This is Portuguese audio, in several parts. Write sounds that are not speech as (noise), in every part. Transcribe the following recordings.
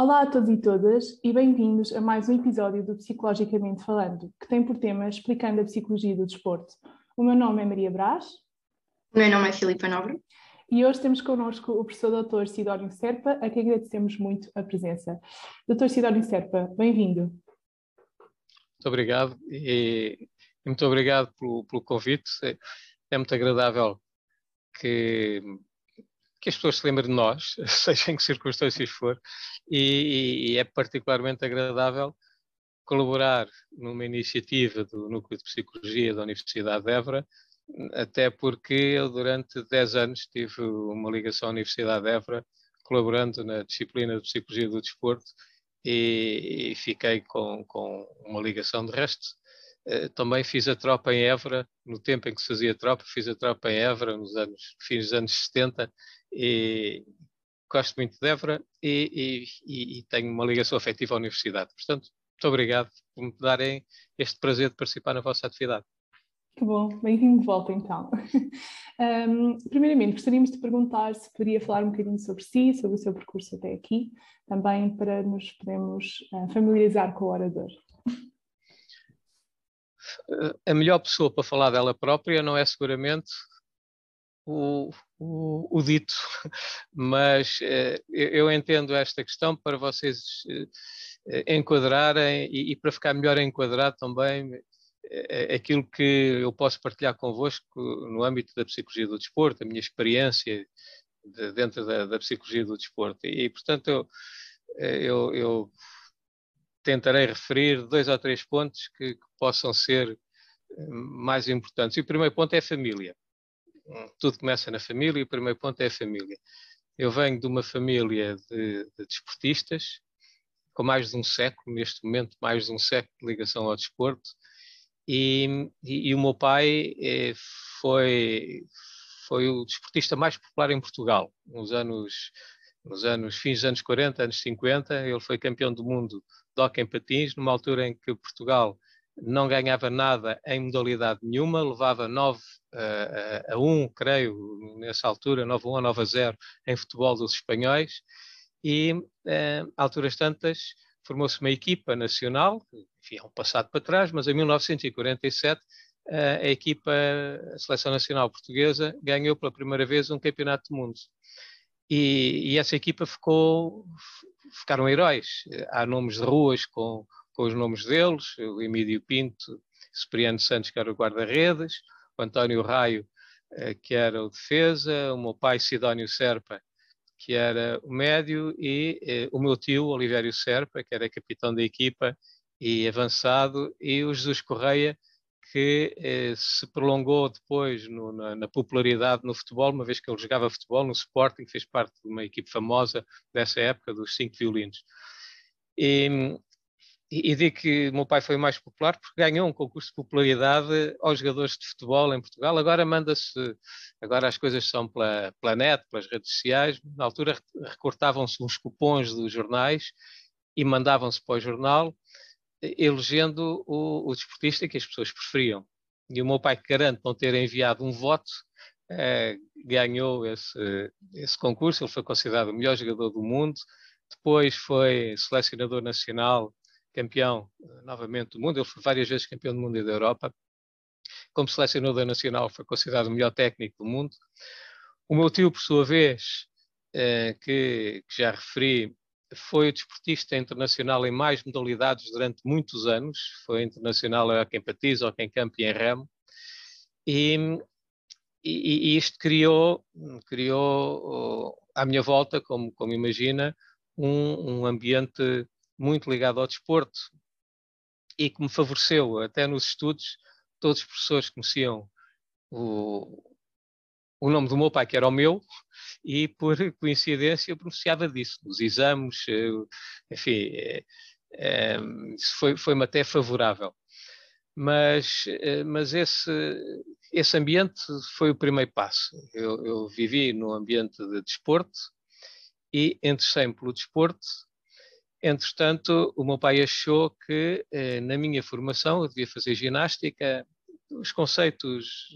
Olá a todos e todas e bem-vindos a mais um episódio do Psicologicamente Falando, que tem por tema explicando a psicologia do desporto. O meu nome é Maria Brás. O meu nome é Filipa Nobre. E hoje temos connosco o professor Dr. Sidónio Serpa, a quem agradecemos muito a presença. Dr. Sidónio Serpa, bem-vindo. Muito obrigado e muito obrigado pelo, pelo convite. É, é muito agradável que que as pessoas se lembrem de nós, (laughs) seja em que circunstâncias for, e, e, é particularmente agradável colaborar numa iniciativa do Núcleo de Psicologia da Universidade de Évora, até porque eu durante 10 anos tive uma ligação à Universidade de Évora, colaborando na disciplina de Psicologia do Desporto, e, e fiquei com, com uma ligação de resto. Eh, também fiz a tropa em Évora, no tempo em que se fazia tropa, fiz a tropa em Évora, nos anos, fins dos anos 70, e gosto muito de Évora e, e, e, tenho uma ligação afetiva à universidade. Portanto, muito obrigado por me darem este prazer de participar na vossa atividade. Que bom, bem-vindo de volta então. (laughs) Um, primeiramente, gostaríamos de perguntar se poderia falar um bocadinho sobre si, sobre o seu percurso até aqui, também para nos podermos uh, familiarizar com o orador. A melhor pessoa para falar dela própria não é seguramente o, o, o dito, (laughs) mas eh, eu entendo esta questão para vocês eh, enquadrarem e, e, para ficar melhor enquadrado também eh, aquilo que eu posso partilhar convosco no âmbito da psicologia do desporto, a minha experiência de, dentro da, da, psicologia do desporto. E, e portanto, eu, eu, eu, tentarei referir dois ou três pontos que, que possam ser mais importantes. E o primeiro ponto é a família tudo começa na família e o primeiro ponto é a família. Eu venho de uma família de, de desportistas, com mais de um século, neste momento, mais de um século de ligação ao desporto, e, e, e o meu pai eh, foi, foi o desportista mais popular em Portugal, nos anos, nos anos, fins dos anos 40, anos 50, ele foi campeão do mundo de hockey em patins, numa altura em que Portugal não ganhava nada em modalidade nenhuma, levava 9 a, a 1, creio, nessa altura, 9 a 1 ou 9 a 0 em futebol dos espanhóis, e a alturas tantas formou-se uma equipa nacional, enfim, é um passado para trás, mas em 1947 a equipa, a Seleção Nacional Portuguesa, ganhou pela primeira vez um campeonato do mundo. E, e essa equipa ficou, ficaram heróis. Há nomes de ruas com com os nomes deles, o Emílio Pinto, Cipriano Santos, que era o guarda-redes, o António Raio, eh, que era o defesa, o meu pai Sidónio Serpa, que era o médio, e eh, o meu tio Olivério Serpa, que era capitão da equipa e avançado, e o Jesus Correia, que eh, se prolongou depois no, na, na, popularidade no futebol, uma vez que ele jogava futebol no Sporting, fez parte de uma equipe famosa dessa época, dos cinco violinos. E, e, digo que meu pai foi o mais popular porque ganhou um concurso de popularidade aos jogadores de futebol em Portugal. Agora manda-se, agora as coisas são pela, pela net, pelas redes sociais. Na altura recortavam-se uns cupons dos jornais e mandavam-se para o jornal elegendo o, o desportista que as pessoas preferiam. E o meu pai, que garante não ter enviado um voto, eh, ganhou esse, esse concurso. Ele foi considerado o melhor jogador do mundo. Depois foi selecionador nacional campeão eh, novamente do mundo, ele foi várias vezes campeão do mundo e da Europa. Como selecionador nacional, foi considerado o melhor técnico do mundo. O meu tio, por sua vez, eh, que, que já referi, foi o desportista internacional em mais modalidades durante muitos anos. Foi internacional a quem patiza, a quem campa e em remo. E, e, e, isto criou, criou à minha volta, como, como imagina, um, um ambiente muito ligado ao desporto e que me favoreceu até nos estudos. Todos os professores conheciam o, o nome do meu pai, que era o meu, e por coincidência eu pronunciava disso, nos exames, enfim, é, é, isso foi, foi-me até favorável. Mas, é, mas esse, esse ambiente foi o primeiro passo. Eu, eu vivi no ambiente de desporto e interessei-me pelo desporto Entretanto, o meu pai achou que eh, na minha formação eu devia fazer ginástica. Os conceitos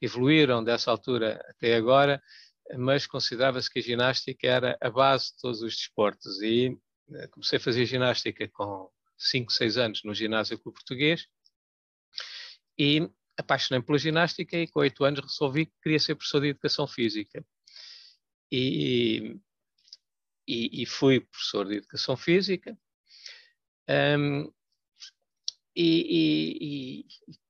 evoluíram dessa altura até agora, mas considerava-se que a ginástica era a base de todos os desportos. E comecei a fazer ginástica com 5, 6 anos no ginásio clube português e apaixonei-me pela ginástica e com 8 anos resolvi que queria ser professor de educação física. E, e, e fui professor de educação física. Um, e, e,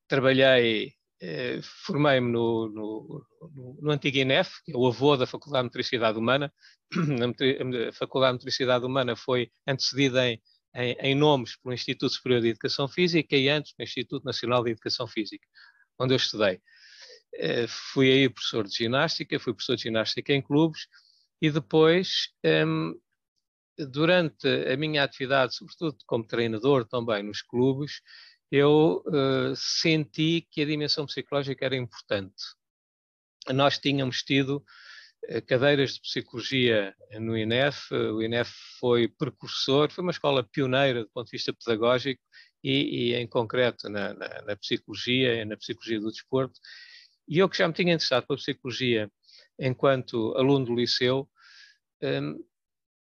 trabalhei, eh, formei-me no, no, no, no, antigo INEF, que é o avô da Faculdade de Motricidade Humana. (coughs) A Faculdade de Motricidade Humana foi antecedida em, em, em, nomes pelo Instituto Superior de Educação Física e antes pelo Instituto Nacional de Educação Física, onde eu estudei. Eh, fui aí professor de ginástica, fui professor de ginástica em clubes e depois um, durante a minha atividade, sobretudo como treinador também nos clubes, eu uh, senti que a dimensão psicológica era importante. Nós tínhamos tido uh, cadeiras de psicologia no INEF, o INEF foi precursor, foi uma escola pioneira do ponto de vista pedagógico e, e em concreto na, na, na psicologia, na psicologia do desporto. E eu que já me tinha interessado pela psicologia enquanto aluno do liceu, um,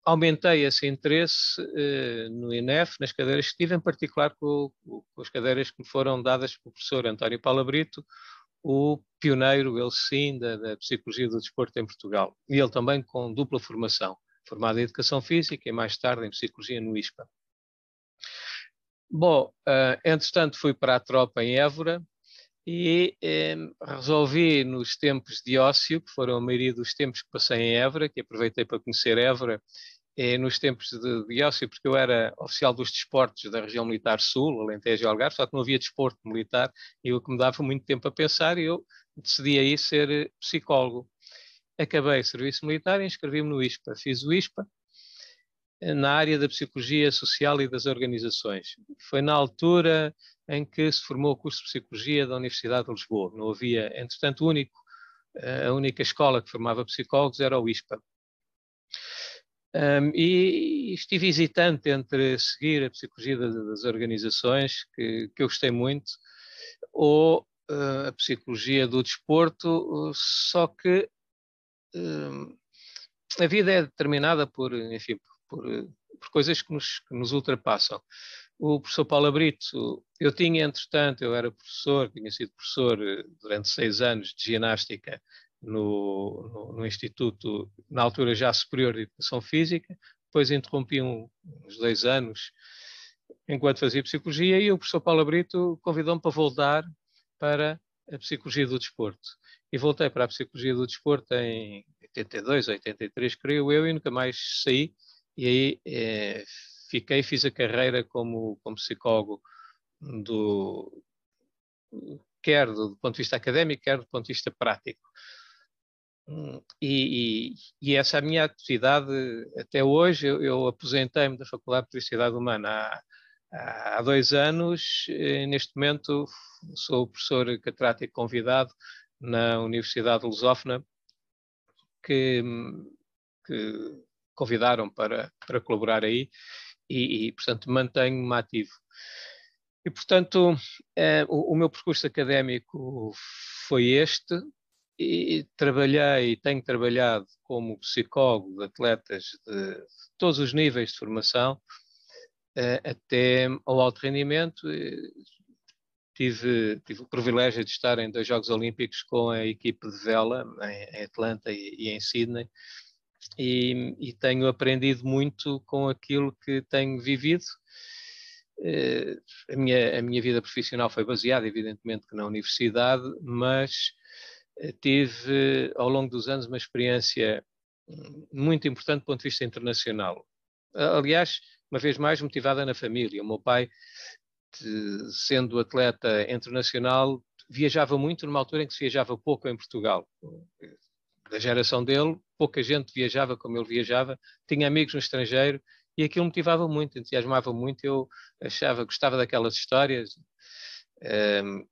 aumentei esse interesse uh, no INEF, nas cadeiras que tive, em particular com, com, as cadeiras que me foram dadas pelo professor António Paula Brito, o pioneiro, ele sim, da, da, psicologia do desporto em Portugal. E ele também com dupla formação, formado em Educação Física e mais tarde em Psicologia no ISPA. Bom, uh, entretanto fui para a tropa em Évora, e eh, resolvi nos tempos de ócio, que foram a maioria dos tempos que passei em Évora, que aproveitei para conhecer Évora, eh, nos tempos de, de, ócio, porque eu era oficial dos desportos da região militar sul, Alentejo e Algarve, só que não havia desporto militar, e o que me dava muito tempo a pensar, e eu decidi aí ser eh, psicólogo. Acabei o serviço militar e inscrevi-me no ISPA. Fiz o ISPA, na área da psicologia social e das organizações. Foi na altura em que se formou o curso de psicologia da Universidade de Lisboa. Não havia, entretanto, único, eh, a única escola que formava psicólogos era o ISPA. Um, e estive hesitante entre seguir a psicologia das organizações, que, que eu gostei muito, ou uh, a psicologia do desporto, só que uh, a vida é determinada por, enfim, por, por coisas que nos, que nos, ultrapassam. O professor Paulo Brito, eu tinha, entretanto, eu era professor, tinha sido professor eh, durante seis anos de ginástica no, no, no Instituto, na altura já Superior de Educação Física, depois interrompi um, uns dois anos enquanto fazia Psicologia e o professor Paulo Brito convidou-me para voltar para a Psicologia do Desporto. E voltei para a Psicologia do Desporto em 82, 83, creio eu, e nunca mais saí e aí é, fiquei, fiz a carreira como, como psicólogo do, quer do, do, ponto de vista académico, quer do ponto de vista prático. Hum, e, e, e essa é a minha atividade até hoje. Eu, eu aposentei-me da Faculdade de Publicidade Humana há, há dois anos. neste momento sou professor catedrático convidado na Universidade Lusófona, que, que convidaram para, para colaborar aí e, e portanto, mantenho-me ativo. E, portanto, eh, o, o, meu percurso académico foi este, e trabalhei, tenho trabalhado como psicólogo de atletas de, de todos os níveis de formação, eh, até ao alto rendimento. Tive, tive o privilégio de estar em dois Jogos Olímpicos com a equipe de vela, em, em Atlanta e, e em Sydney, e, e, tenho aprendido muito com aquilo que tenho vivido. Uh, a, minha, a minha vida profissional foi baseada, evidentemente, na universidade, mas uh, tive ao longo dos anos uma experiência hum, muito importante do ponto de vista internacional. Aliás, uma vez mais motivada na família. O meu pai, sendo atleta internacional, viajava muito numa altura em que se viajava pouco em Portugal da geração dele, pouca gente viajava como ele viajava, tinha amigos no estrangeiro e aquilo motivava muito, entusiasmava muito. Eu achava, gostava daquelas histórias. Um,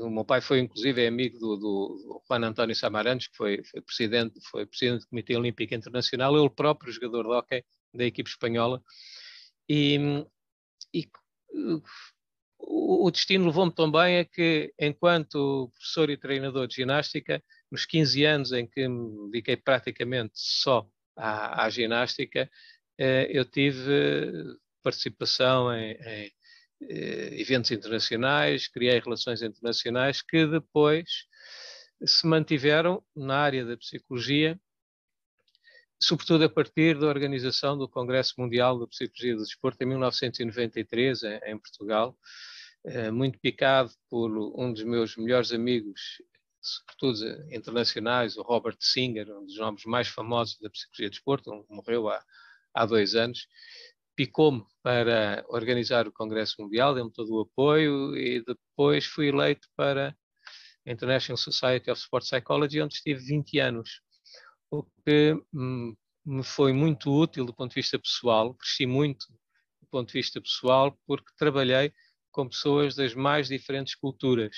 o meu pai foi inclusive amigo do, do Juan António Samarantes, que foi, foi, presidente, foi presidente do Comitê Olímpico Internacional, ele próprio jogador de hockey da equipe espanhola. E, e o destino levou-me também a que, enquanto professor e treinador de ginástica, nos 15 anos em que me dediquei praticamente só à, à ginástica, eu tive participação em, em eventos internacionais, criei relações internacionais que depois se mantiveram na área da psicologia, sobretudo a partir da organização do Congresso Mundial da Psicologia do Desporto em 1993, em, Portugal, eh, muito picado por um dos meus melhores amigos, sobretudo internacionais, o Robert Singer, um dos nomes mais famosos da psicologia do desporto, morreu há, há dois anos, picou-me para organizar o Congresso Mundial, deu-me todo o apoio e depois fui eleito para International Society of Sport Psychology, onde estive 20 anos, o que hum, me foi muito útil do ponto de vista pessoal, cresci muito do ponto de vista pessoal, porque trabalhei com pessoas das mais diferentes culturas.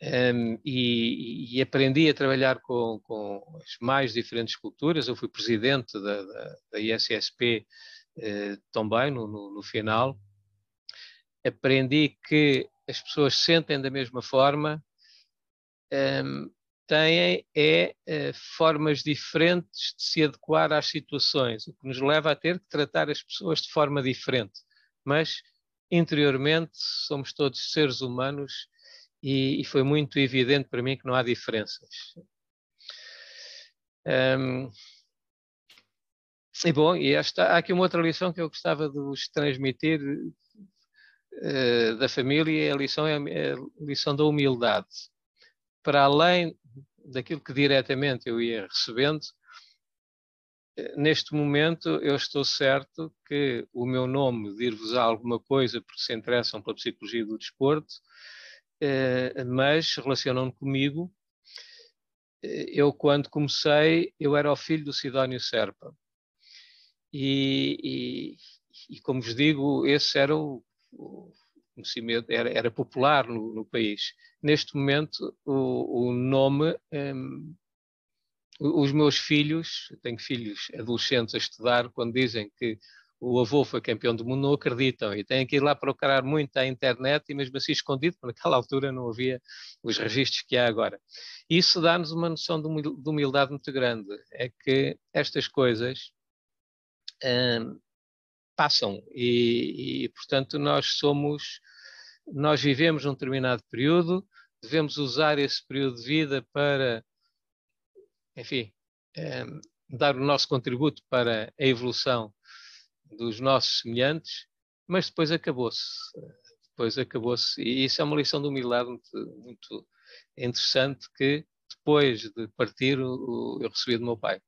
Um, e, e, aprendi a trabalhar com, com, as mais diferentes culturas. Eu fui presidente da, da, da ISSP eh, também, no, no, no final. Aprendi que as pessoas sentem da mesma forma, um, têm é uh, formas diferentes de se adequar às situações, o que nos leva a ter que tratar as pessoas de forma diferente. Mas interiormente somos todos seres humanos e, e foi muito evidente para mim que não há diferenças. Um, e bom, e esta, há aqui uma outra lição que eu gostava de vos transmitir uh, da família, a lição é a lição da humildade para além daquilo que diretamente eu ia recebendo, eh, neste momento eu estou certo que o meu nome dir-vos alguma coisa porque se interessam pela psicologia do desporto, mas relacionam comigo. Eh, eu, quando comecei, eu era o filho do Sidónio Serpa. E, e, e como vos digo, esse era o, o conhecimento era, era popular no, no, país. Neste momento, o, o nome, um, os meus filhos, tenho filhos adolescentes a estudar, quando dizem que o avô foi campeão do mundo, não acreditam. E têm que ir lá procurar muito à internet e mesmo assim escondido, porque naquela altura não havia os registros que há agora. Isso dá-nos uma noção de humildade muito grande, é que estas coisas hum, passam. E, e, portanto, nós somos, nós vivemos um determinado período, devemos usar esse período de vida para, enfim, é, dar o nosso contributo para a evolução dos nossos semelhantes, mas depois acabou-se. Depois acabou-se. E isso é uma lição de humildade muito, muito interessante que depois de partir eu recebi do meu pai.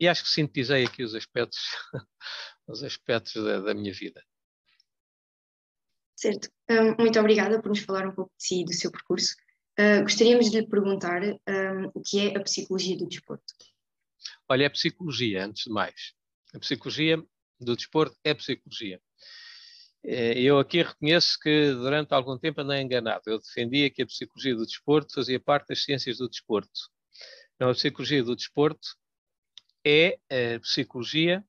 E acho que sintetizei aqui os aspectos, (laughs) os aspectos da, da minha vida. Certo. Um, muito obrigada por nos falar um pouco de si e do seu percurso. Uh, gostaríamos de lhe perguntar um, o que é a psicologia do desporto. Olha, é psicologia, antes de mais. A psicologia do desporto é psicologia. Eh, eu aqui reconheço que durante algum tempo andei enganado. Eu defendia que a psicologia do desporto fazia parte das ciências do desporto. Não, a psicologia do desporto é a psicologia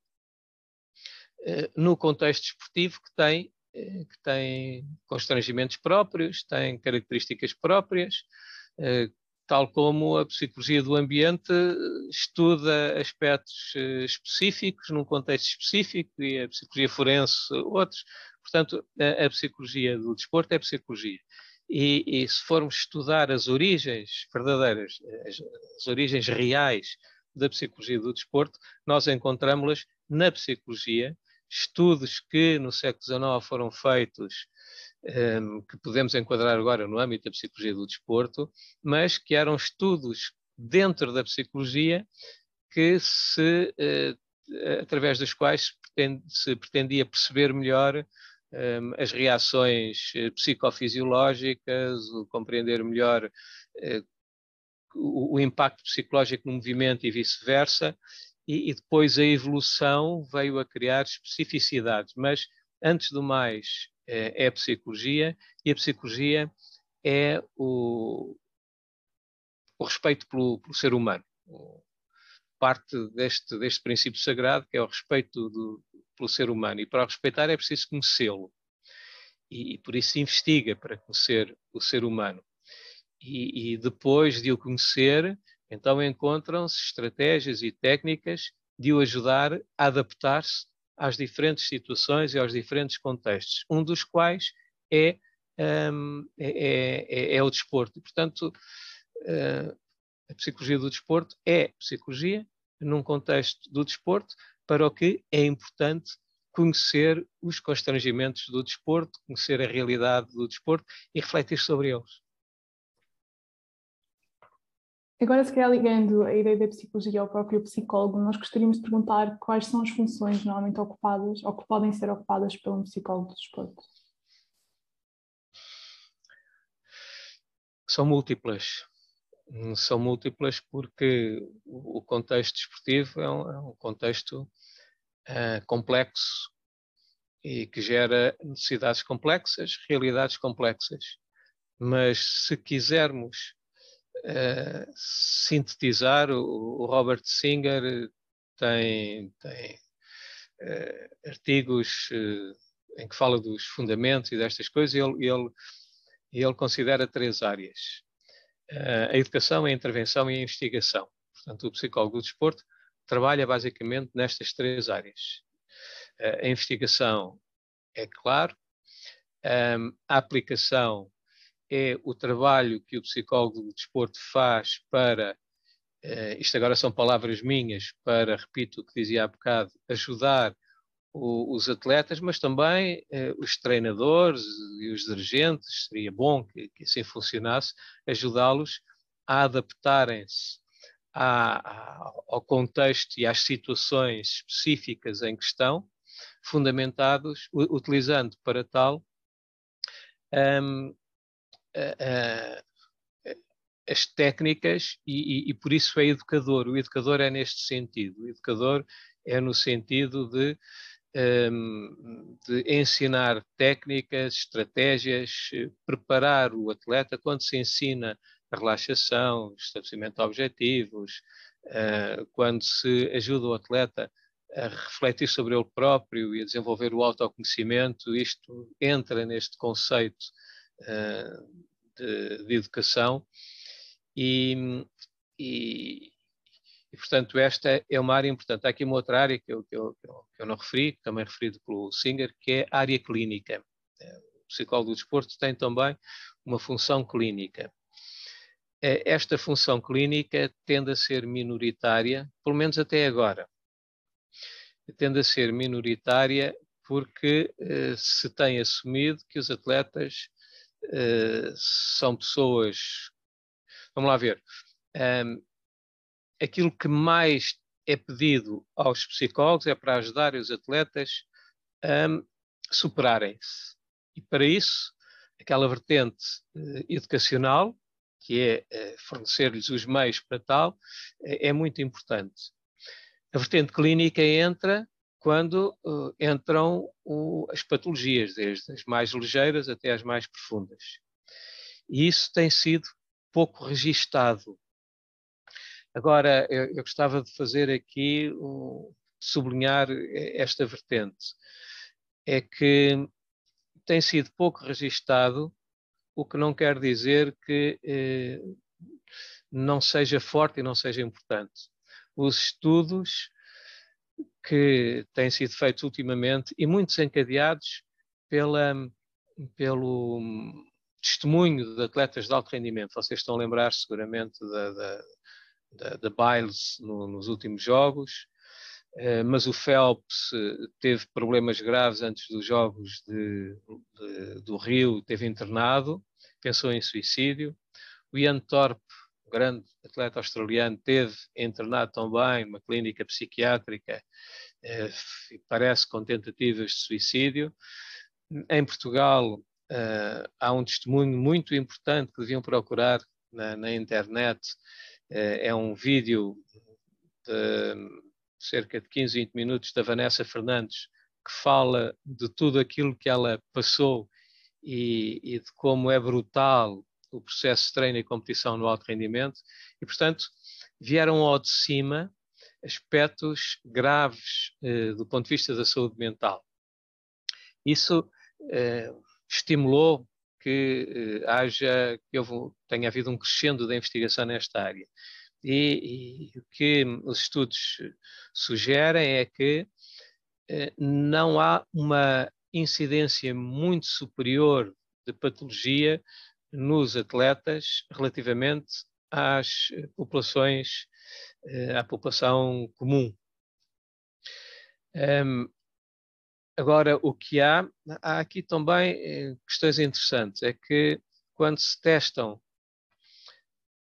eh, no contexto esportivo que tem, eh, que tem constrangimentos próprios, tem características próprias, tal como a psicologia do ambiente estuda aspectos específicos num contexto específico e a psicologia forense outros. Portanto, a, a psicologia do desporto é psicologia. E, e, se formos estudar as origens verdadeiras, as, as origens reais da psicologia do desporto, nós encontramos-las na psicologia, estudos que no século XIX foram feitos, que podemos enquadrar agora no âmbito da psicologia do desporto, mas que eram estudos dentro da psicologia que se, uh, através dos quais se, pretendia perceber melhor ehm, as reações eh, psicofisiológicas, compreender melhor uh, o, impacto psicológico no movimento e vice-versa, e, depois a evolução veio a criar especificidades. Mas, antes do mais, é, é a psicologia, e a psicologia é o, o respeito pelo, pelo, ser humano. Parte deste, deste princípio sagrado, que é o respeito do, pelo ser humano. E para o respeitar é preciso conhecê-lo. E, e por isso se investiga para conhecer o ser humano e, e depois de o conhecer, Então encontram-se estratégias e técnicas de o ajudar a adaptar-se às diferentes situações e aos diferentes contextos, um dos quais é, um, é, é, é, o desporto. portanto, uh, a psicologia do desporto é psicologia num contexto do desporto, para o que é importante conhecer os constrangimentos do desporto, conhecer a realidade do desporto e refletir sobre eles. Agora, se calhar ligando a ideia da psicologia ao próprio psicólogo, nós gostaríamos de perguntar quais são as funções normalmente ocupadas ou que podem ser ocupadas pelo psicólogo do desporto. São múltiplas. São múltiplas porque o contexto desportivo é um, é um contexto uh, complexo e que gera necessidades complexas, realidades complexas. Mas se quisermos uh, sintetizar, o, o, Robert Singer tem, tem uh, artigos uh, em que fala dos fundamentos e destas coisas, e ele, ele, ele considera três áreas. a educação, a intervenção e a investigação. Portanto, o psicólogo do desporto trabalha basicamente nestas três áreas. a investigação é claro, a aplicação é o trabalho que o psicólogo do desporto faz para, uh, isto agora são palavras minhas, para, repito o que dizia há bocado, ajudar o, os atletas, mas também uh, os treinadores e os dirigentes, seria bom que, que assim funcionasse, ajudá-los a adaptarem-se ao contexto e às situações específicas em que estão, fundamentados, utilizando para tal um, as técnicas e, e, e, por isso é educador. O educador é neste sentido. O educador é no sentido de, um, de ensinar técnicas, estratégias, preparar o atleta quando se ensina a relaxação, estabelecimento de objetivos, uh, quando se ajuda o atleta a refletir sobre ele próprio e a desenvolver o autoconhecimento, isto entra neste conceito de, de, educação e, e, e, portanto, esta é uma área importante. Há aqui uma outra área que eu, que eu, que eu não referi, também referido pelo Singer, que é a área clínica. Eh, o psicólogo do desporto tem também uma função clínica. Eh, esta função clínica tende a ser minoritária, pelo menos até agora. Tende a ser minoritária porque se tem assumido que os atletas uh, são pessoas. Vamos lá ver. Um, aquilo que mais é pedido aos psicólogos é para ajudar os atletas a um, superarem-se. E para isso, aquela vertente uh, educacional, que é uh, fornecer-lhes os meios para tal, é muito importante. A vertente clínica entra quando uh, entram o, as patologias, desde as mais ligeiras até as mais profundas. E isso tem sido pouco registado. Agora, eu, eu gostava de fazer aqui, sublinhar esta vertente. É que tem sido pouco registado, o que não quer dizer que eh, não seja forte e não seja importante. Os estudos que têm sido feitos ultimamente e muitos encadeados pela, pelo testemunho de atletas de alto rendimento. Vocês estão a lembrar seguramente da, da, da, da Biles no, nos últimos jogos, uh, mas o Phelps teve problemas graves antes dos jogos de, de, do Rio, teve internado, pensou em suicídio. O Ian Thorpe grande atleta australiano, teve internado também numa clínica psiquiátrica, eh, parece com tentativas de suicídio. Em Portugal eh, há um testemunho muito importante que deviam procurar na, na internet. Eh, é um vídeo de cerca de 15, 20 minutos da Vanessa Fernandes que fala de tudo aquilo que ela passou e, e de como é brutal o processo de treino e competição no alto rendimento e, portanto, vieram ao de cima aspectos graves eh, do ponto de vista da saúde mental. Isso eh, estimulou que eh, haja, que houve, tenha havido um crescendo da investigação nesta área. E, e o que os estudos sugerem é que eh, não há uma incidência muito superior de patologia nos atletas relativamente às populações, eh, à população comum. Um, agora, o que há, há aqui também eh, questões interessantes, é que quando se testam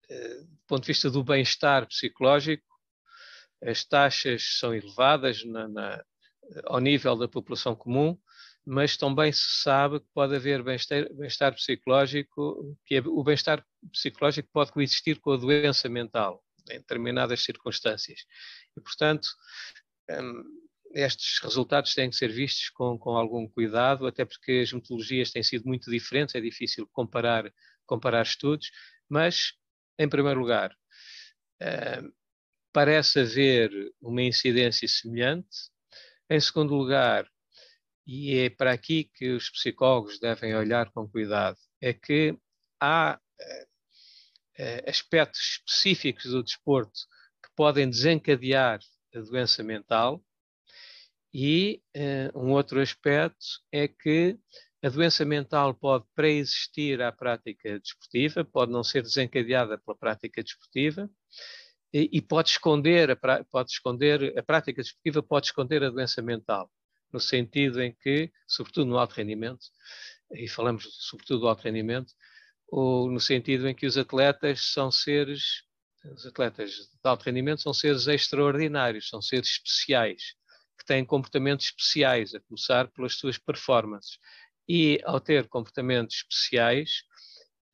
eh, do ponto de vista do bem-estar psicológico, as taxas são elevadas na, na, ao nível da população comum, mas também se sabe que pode haver bem-estar bem psicológico, que é, o bem-estar psicológico pode coexistir com a doença mental em determinadas circunstâncias. E, portanto, hum, estes resultados têm que ser vistos com, com, algum cuidado, até porque as metodologias têm sido muito diferentes, é difícil comparar, comparar estudos, mas, em primeiro lugar, hum, parece haver uma incidência semelhante. Em segundo lugar, e é para aqui que os psicólogos devem olhar com cuidado, é que há uh, aspectos específicos do desporto que podem desencadear a doença mental e uh, um outro aspecto é que a doença mental pode preexistir à prática desportiva, pode não ser desencadeada pela prática desportiva e, pode esconder pode esconder a prática desportiva pode esconder a doença mental no sentido em que, sobretudo no alto rendimento, e falamos sobretudo do alto rendimento, ou no sentido em que os atletas são seres, os atletas de alto rendimento são seres extraordinários, são seres especiais, que têm comportamentos especiais, a começar pelas suas performances. E ao ter comportamentos especiais,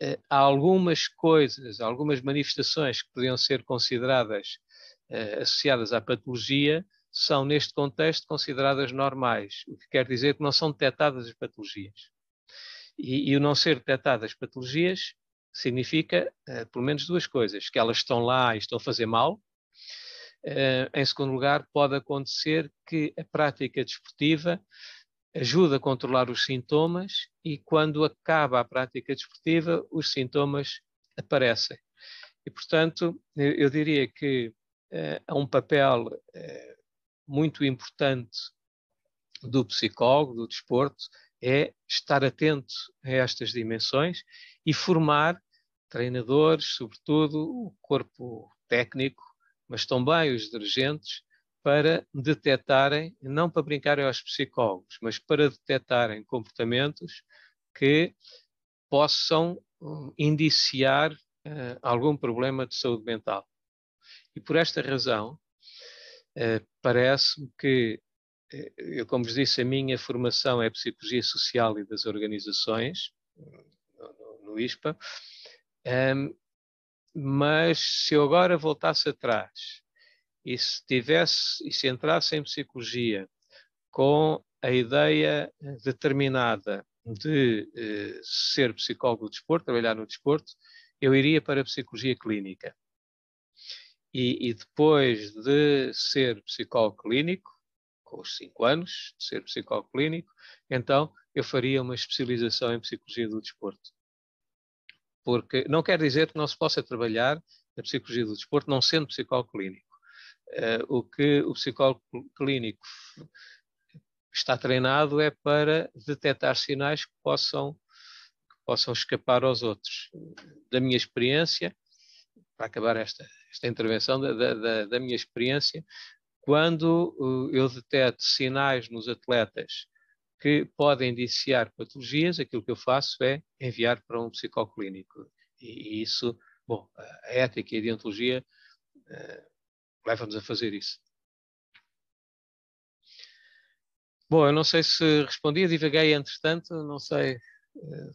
eh, há algumas coisas, algumas manifestações que podiam ser consideradas eh, associadas à patologia, são, neste contexto, consideradas normais, o que quer dizer que não são detectadas as patologias. E, e o não ser detectadas patologias significa, uh, pelo menos, duas coisas: que elas estão lá e estão a fazer mal. Uh, em segundo lugar, pode acontecer que a prática desportiva ajuda a controlar os sintomas e, quando acaba a prática desportiva, os sintomas aparecem. E, portanto, eu, eu diria que uh, há um papel muito importante do psicólogo, do desporto, é estar atento a estas dimensões e formar treinadores, sobretudo o corpo técnico, mas também os dirigentes, para detectarem, não para brincarem aos psicólogos, mas para detectarem comportamentos que possam hum, indiciar uh, algum problema de saúde mental. E por esta razão, parece-me que, eh, eu como vos disse, a minha formação é Psicologia Social e das Organizações, no, no ISPA, ehm, mas se eu agora voltasse atrás e se tivesse e se entrasse em psicologia com a ideia determinada de eh, ser psicólogo do desporto, trabalhar no desporto, eu iria para a psicologia clínica. E, e, depois de ser psicólogo clínico, com os cinco anos de ser psicólogo clínico, então eu faria uma especialização em psicologia do desporto. Porque não quer dizer que não se possa trabalhar na psicologia do desporto não sendo psicólogo clínico. Uh, o que o psicólogo clínico está treinado é para detectar sinais que possam, que possam escapar aos outros. Da minha experiência, para acabar esta, esta intervenção da, da, da minha experiência, quando uh, eu deteto sinais nos atletas que podem indiciar patologias, aquilo que eu faço é enviar para um psicoclínico. E, e isso, bom, a ética e a deontologia uh, levam-nos a fazer isso. Bom, eu não sei se respondi, divaguei entretanto, não sei uh,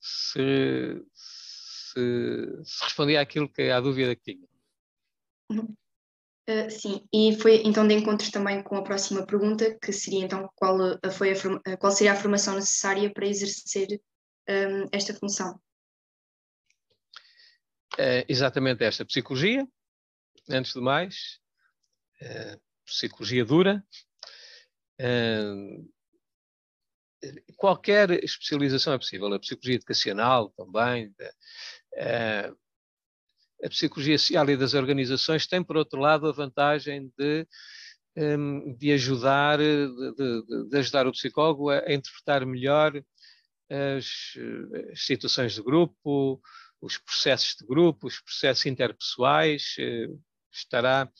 se, se, se respondia àquilo que à dúvida que tinha. Uh, sim, e foi então de encontro também com a próxima pergunta, que seria então qual, foi a, qual seria a formação necessária para exercer um, esta função? Uh, exatamente esta, psicologia, antes de mais, uh, psicologia dura, qualquer especialização é possível, a psicologia educacional também, uh, a psicologia social e das organizações tem, por outro lado, a vantagem de, um, de ajudar, de, de, de, ajudar o psicólogo a, a interpretar melhor as, as, situações de grupo, os processos de grupo, os processos interpessoais, estará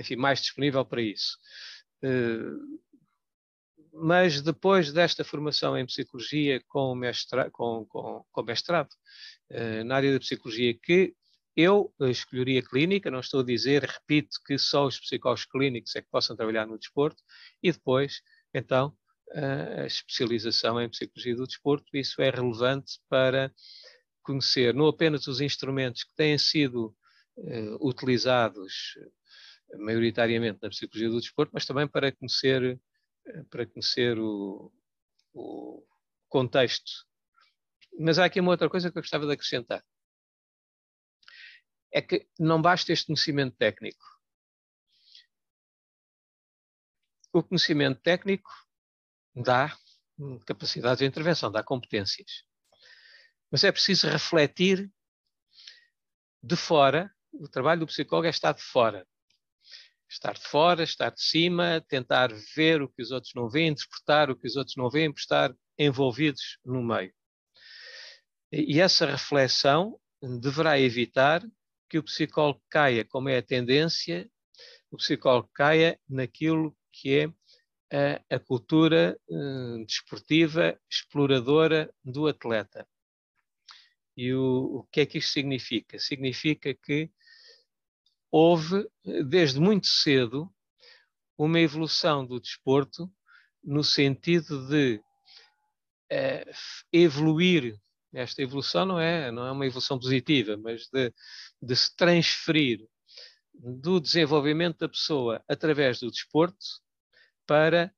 enfim, mais disponível para isso. Uh, mas depois desta formação em psicologia com, mestra, com, com, com mestrado na área da psicologia, que eu escolheria clínica, não estou a dizer, repito, que só os psicólogos clínicos é que possam trabalhar no desporto, e depois, então, a especialização em psicologia do desporto, isso é relevante para conhecer. Não apenas os instrumentos que têm sido uh, utilizados maioritariamente na psicologia do desporto, mas também para conhecer, uh, para conhecer o, o contexto. Mas há aqui uma outra coisa que eu gostava de acrescentar é que não basta este conhecimento técnico. O conhecimento técnico dá capacidade de intervenção, dá competências. Mas é preciso refletir de fora. O trabalho do psicólogo é estar de fora. Estar de fora, estar de cima, tentar ver o que os outros não veem, interpretar o que os outros não veem, estar envolvidos no meio. E essa reflexão deverá evitar que o psicólogo caia, como é a tendência, o psicólogo caia naquilo que é a, a cultura uh, desportiva exploradora do atleta. E o, o que é que isto significa? Significa que houve, desde muito cedo, uma evolução do desporto no sentido de uh, evoluir esta evolução não é, não é uma evolução positiva, mas de, de se transferir do desenvolvimento da pessoa através do desporto para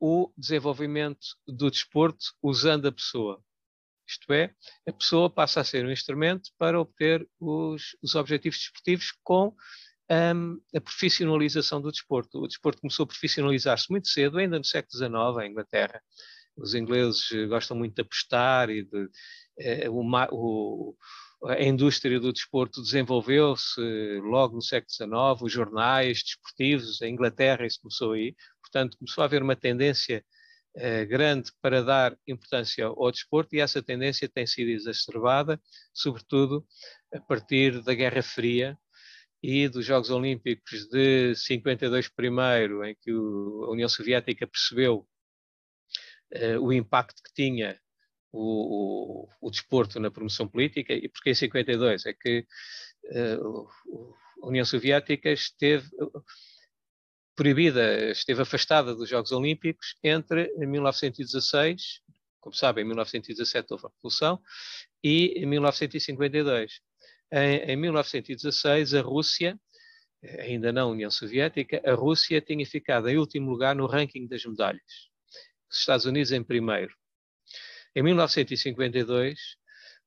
o desenvolvimento do desporto usando a pessoa. Isto é, a pessoa passa a ser um instrumento para obter os, os objetivos desportivos com um, a profissionalização do desporto. O desporto começou a profissionalizar-se muito cedo, ainda no século XIX, em Inglaterra os ingleses eh, gostam muito de apostar e de, eh, o, o, a indústria do desporto desenvolveu-se logo no século XIX, os jornais desportivos, a Inglaterra, isso começou aí, portanto começou a haver uma tendência grande para dar importância ao desporto e essa tendência tem sido exacerbada, sobretudo a partir da Guerra Fria e dos Jogos Olímpicos de 52 primeiro, em que a União Soviética percebeu uh, o impacto que tinha o, o, o, desporto na promoção política e porque em 52 é que uh, a União Soviética esteve proibida, esteve afastada dos Jogos Olímpicos entre 1916, como sabem, em 1917 houve a Revolução, e em 1952. Em, em 1916, a Rússia, ainda não a União Soviética, a Rússia tinha ficado em último lugar no ranking das medalhas os Estados Unidos em primeiro. Em 1952,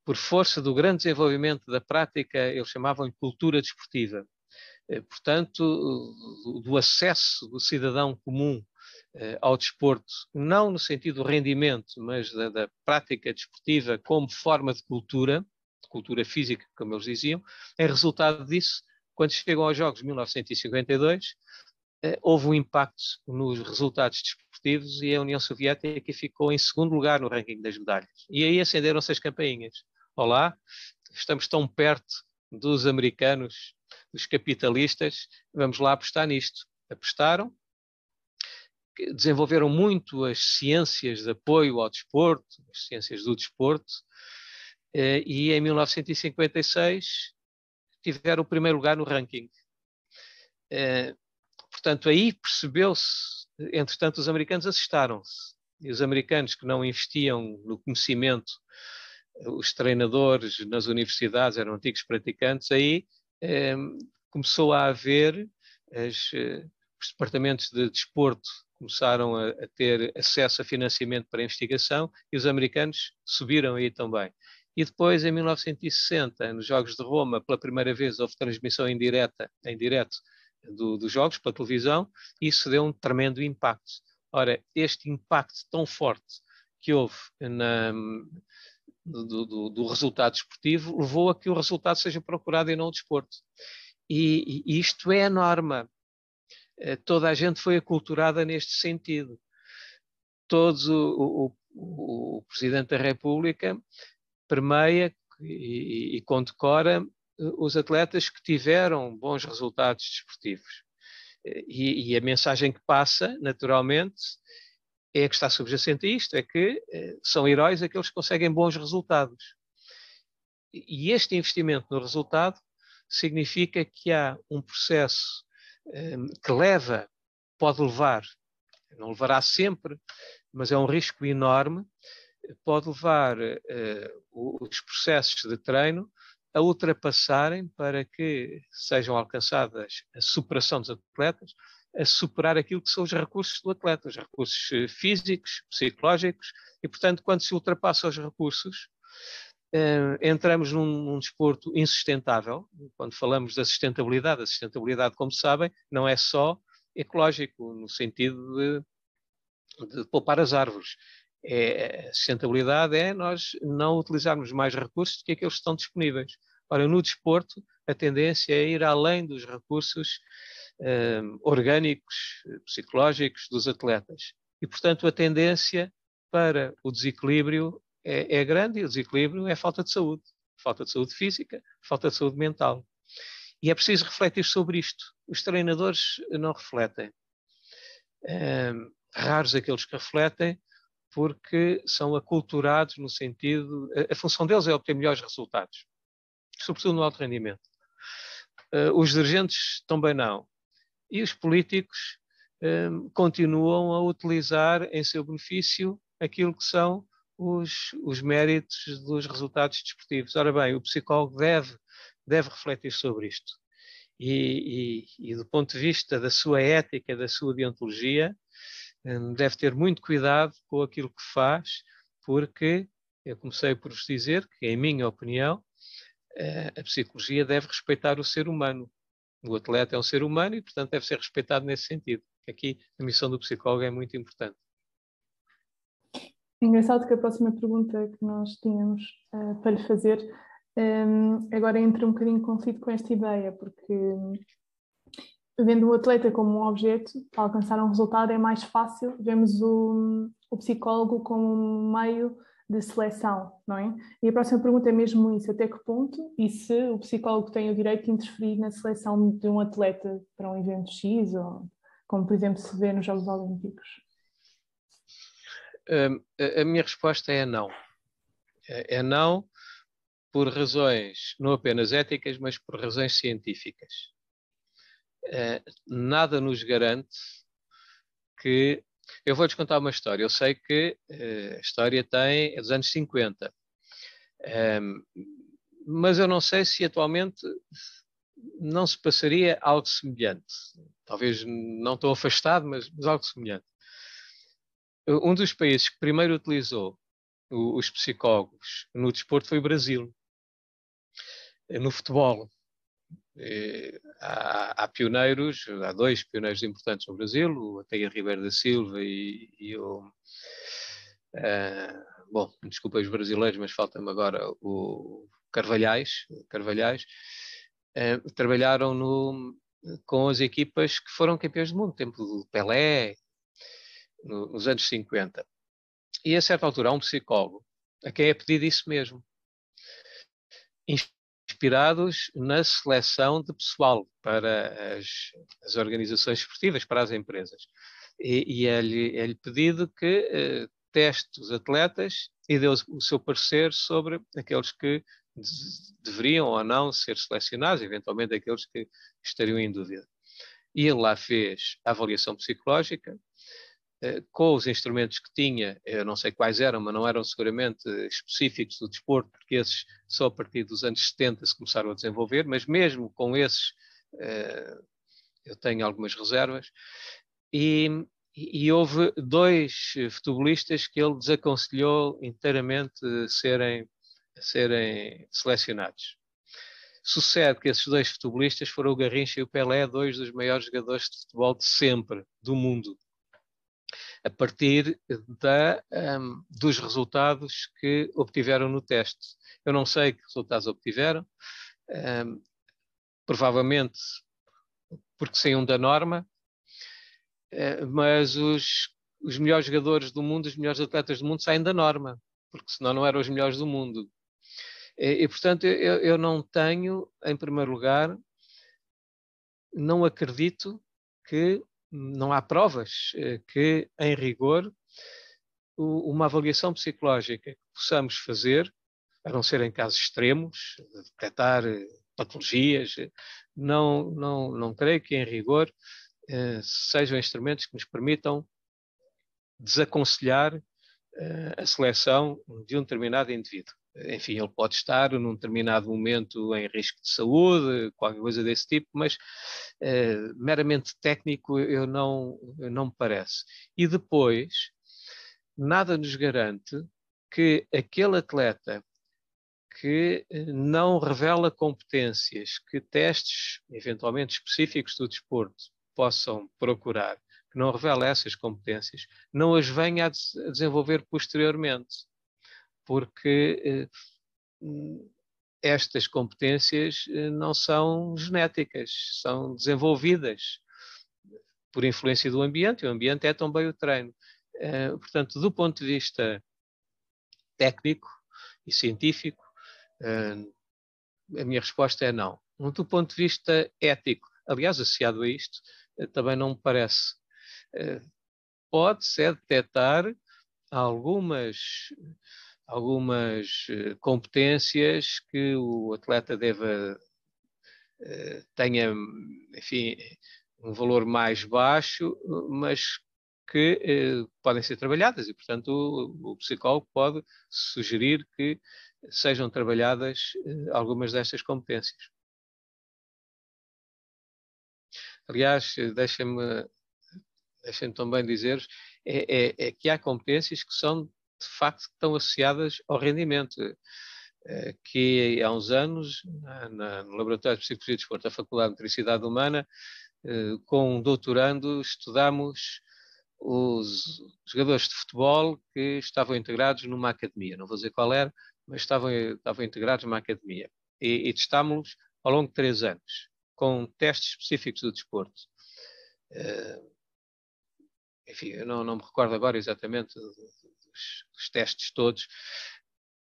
por força do grande desenvolvimento da prática, eles chamavam cultura desportiva, portanto, do acesso do cidadão comum eh, ao desporto, não no sentido do rendimento, mas da, da prática desportiva como forma de cultura, de cultura física, como eles diziam, é resultado disso, quando chegam aos Jogos de 1952, eh, houve um impacto nos resultados desportivos e a União Soviética ficou em segundo lugar no ranking das medalhas. E aí acenderam-se as campainhas. Olá, estamos tão perto dos americanos, dos capitalistas, vamos lá apostar nisto. Apostaram, desenvolveram muito as ciências de apoio ao desporto, as ciências do desporto, eh, e em 1956 tiveram o primeiro lugar no ranking. Eh, portanto, aí percebeu-se, entretanto, os americanos assustaram-se. E os americanos que não investiam no conhecimento, os treinadores nas universidades eram antigos praticantes, aí começou a haver, as, eh, os departamentos de desporto começaram a, a, ter acesso a financiamento para a investigação e os americanos subiram aí também. E depois, em 1960, nos Jogos de Roma, pela primeira vez houve transmissão indireta, em direto do, dos jogos pela televisão, e isso deu um tremendo impacto. Ora, este impacto tão forte que houve na, do, do, do, resultado esportivo levou a que o resultado seja procurado e não o desporto. E, e isto é a norma. Eh, toda a gente foi aculturada neste sentido. Todos o, o, o Presidente da República permeia e, e condecora eh, os atletas que tiveram bons resultados desportivos. E, e, a mensagem que passa, naturalmente, é que está subjacente a isto, é que eh, são heróis aqueles que conseguem bons resultados. E este investimento no resultado significa que há um processo eh, que leva, pode levar, não levará sempre, mas é um risco enorme, pode levar eh, os processos de treino a ultrapassarem para que sejam alcançadas a superação dos atletas, a superar aquilo que são os recursos do atleta, os recursos eh, físicos, psicológicos, e, portanto, quando se ultrapassa os recursos, eh, entramos num, num, desporto insustentável. Quando falamos da sustentabilidade, a sustentabilidade, como sabem, não é só ecológico, no sentido de, de poupar as árvores. É, a sustentabilidade é nós não utilizarmos mais recursos do que aqueles que estão disponíveis. Ora, no desporto, a tendência é ir além dos recursos uh, orgânicos, psicológicos dos atletas. E, portanto, a tendência para o desequilíbrio é, é grande e o desequilíbrio é falta de saúde. Falta de saúde física, falta de saúde mental. E é preciso refletir sobre isto. Os treinadores não refletem. Um, raros aqueles que refletem, porque são aculturados no sentido. A, a, função deles é obter melhores resultados, sobretudo no alto rendimento. Uh, os dirigentes também não. E os políticos um, continuam a utilizar em seu benefício aquilo que são os, os méritos dos resultados desportivos. Ora bem, o psicólogo deve, deve refletir sobre isto. E, e, e, do ponto de vista da sua ética, da sua deontologia, hum, deve ter muito cuidado com aquilo que faz, porque eu comecei por vos dizer que, em minha opinião, eh, a psicologia deve respeitar o ser humano. O atleta é um ser humano e, portanto, deve ser respeitado nesse sentido. Aqui a missão do psicólogo é muito importante. Engraçado que a próxima pergunta que nós tínhamos uh, para lhe fazer um, agora entra um bocadinho conflito com esta ideia, porque vendo o atleta como um objeto para alcançar um resultado é mais fácil, vemos o, o psicólogo como um meio de seleção, não é? E a próxima pergunta é mesmo isso, até que ponto e se o psicólogo tem o direito de interferir na seleção de um atleta para um evento X, ou como por exemplo se vê nos Jogos Olímpicos? a minha resposta é não. É, é não por razões não apenas éticas, mas por razões científicas. É, nada nos garante que. Eu vou-lhes contar uma história. Eu sei que é, a história tem, é dos anos 50. mas eu não sei se atualmente não se passaria algo semelhante. Talvez não tão afastado, mas, mas algo semelhante um dos países que primeiro utilizou os psicólogos no desporto foi o Brasil. No futebol, há, há, pioneiros, há dois pioneiros importantes no Brasil, o Ateia Ribeiro da Silva e, e o. Uh, bom, desculpa os brasileiros, mas falta-me agora o Carvalhais. Carvalhais uh, trabalharam no, com as equipas que foram campeões do mundo, tempo do Pelé, no, nos anos 50. E a certa altura há um psicólogo a quem é pedido isso mesmo. Inspirados na seleção de pessoal para as, as organizações esportivas, para as empresas. E, e é-lhe é pedido que eh, teste os atletas e dê o seu parecer sobre aqueles que deveriam ou não ser selecionados, eventualmente aqueles que estariam em dúvida. E ele lá fez a avaliação psicológica, com os instrumentos que tinha, eu não sei quais eram, mas não eram seguramente específicos do desporto, porque esses só a partir dos anos 70 se começaram a desenvolver, mas mesmo com esses eh, eu tenho algumas reservas. E, e houve dois futebolistas que ele desaconselhou inteiramente serem, serem selecionados. Sucede que esses dois futebolistas foram o Garrincha e o Pelé, dois dos maiores jogadores de futebol de sempre, do mundo a partir da, um, dos resultados que obtiveram no teste. Eu não sei que resultados obtiveram, um, provavelmente porque saíam da norma, uh, mas os, os melhores jogadores do mundo, os melhores atletas do mundo saem da norma, porque senão não eram os melhores do mundo. E, e portanto, eu, eu não tenho, em primeiro lugar, não acredito que não há provas eh, que, em rigor, uma avaliação psicológica que possamos fazer, a não ser em casos extremos, detectar eh, patologias, eh, não, não, não creio que, em rigor, sejam instrumentos que nos permitam desaconselhar a seleção de um determinado indivíduo enfim, ele pode estar num determinado momento em risco de saúde, qualquer coisa desse tipo, mas uh, meramente técnico eu não, eu não me parece. E depois, nada nos garante que aquele atleta que eh, não revela competências que testes, eventualmente específicos do desporto, possam procurar, que não revela essas competências, não as venha a, des a desenvolver posteriormente porque eh, estas competências eh, não são genéticas, são desenvolvidas por influência do ambiente, e o ambiente é também o treino. Eh, portanto, do ponto de vista técnico e científico, a minha resposta é não. Do ponto de vista ético, aliás, associado a isto, também não me parece. Pode-se detectar algumas algumas eh, competências que o atleta deva eh, tenha, enfim, um valor mais baixo, mas que eh, podem ser trabalhadas e, portanto, o, o, psicólogo pode sugerir que sejam trabalhadas eh, algumas destas competências. Aliás, deixem-me deixem também dizer é, é, é, que há competências que são de facto estão associadas ao rendimento. Eh, que há uns anos, na, no Laboratório de Psicologia e Desporto da Faculdade de Motricidade Humana, eh, com um doutorando, estudamos os jogadores de futebol que estavam integrados numa academia. Não vou dizer qual era, mas estavam, estavam integrados numa academia. E, e testámos-los ao longo de três anos, com testes específicos do desporto. Uh, enfim, eu não, não, me recordo agora exatamente os, os testes todos.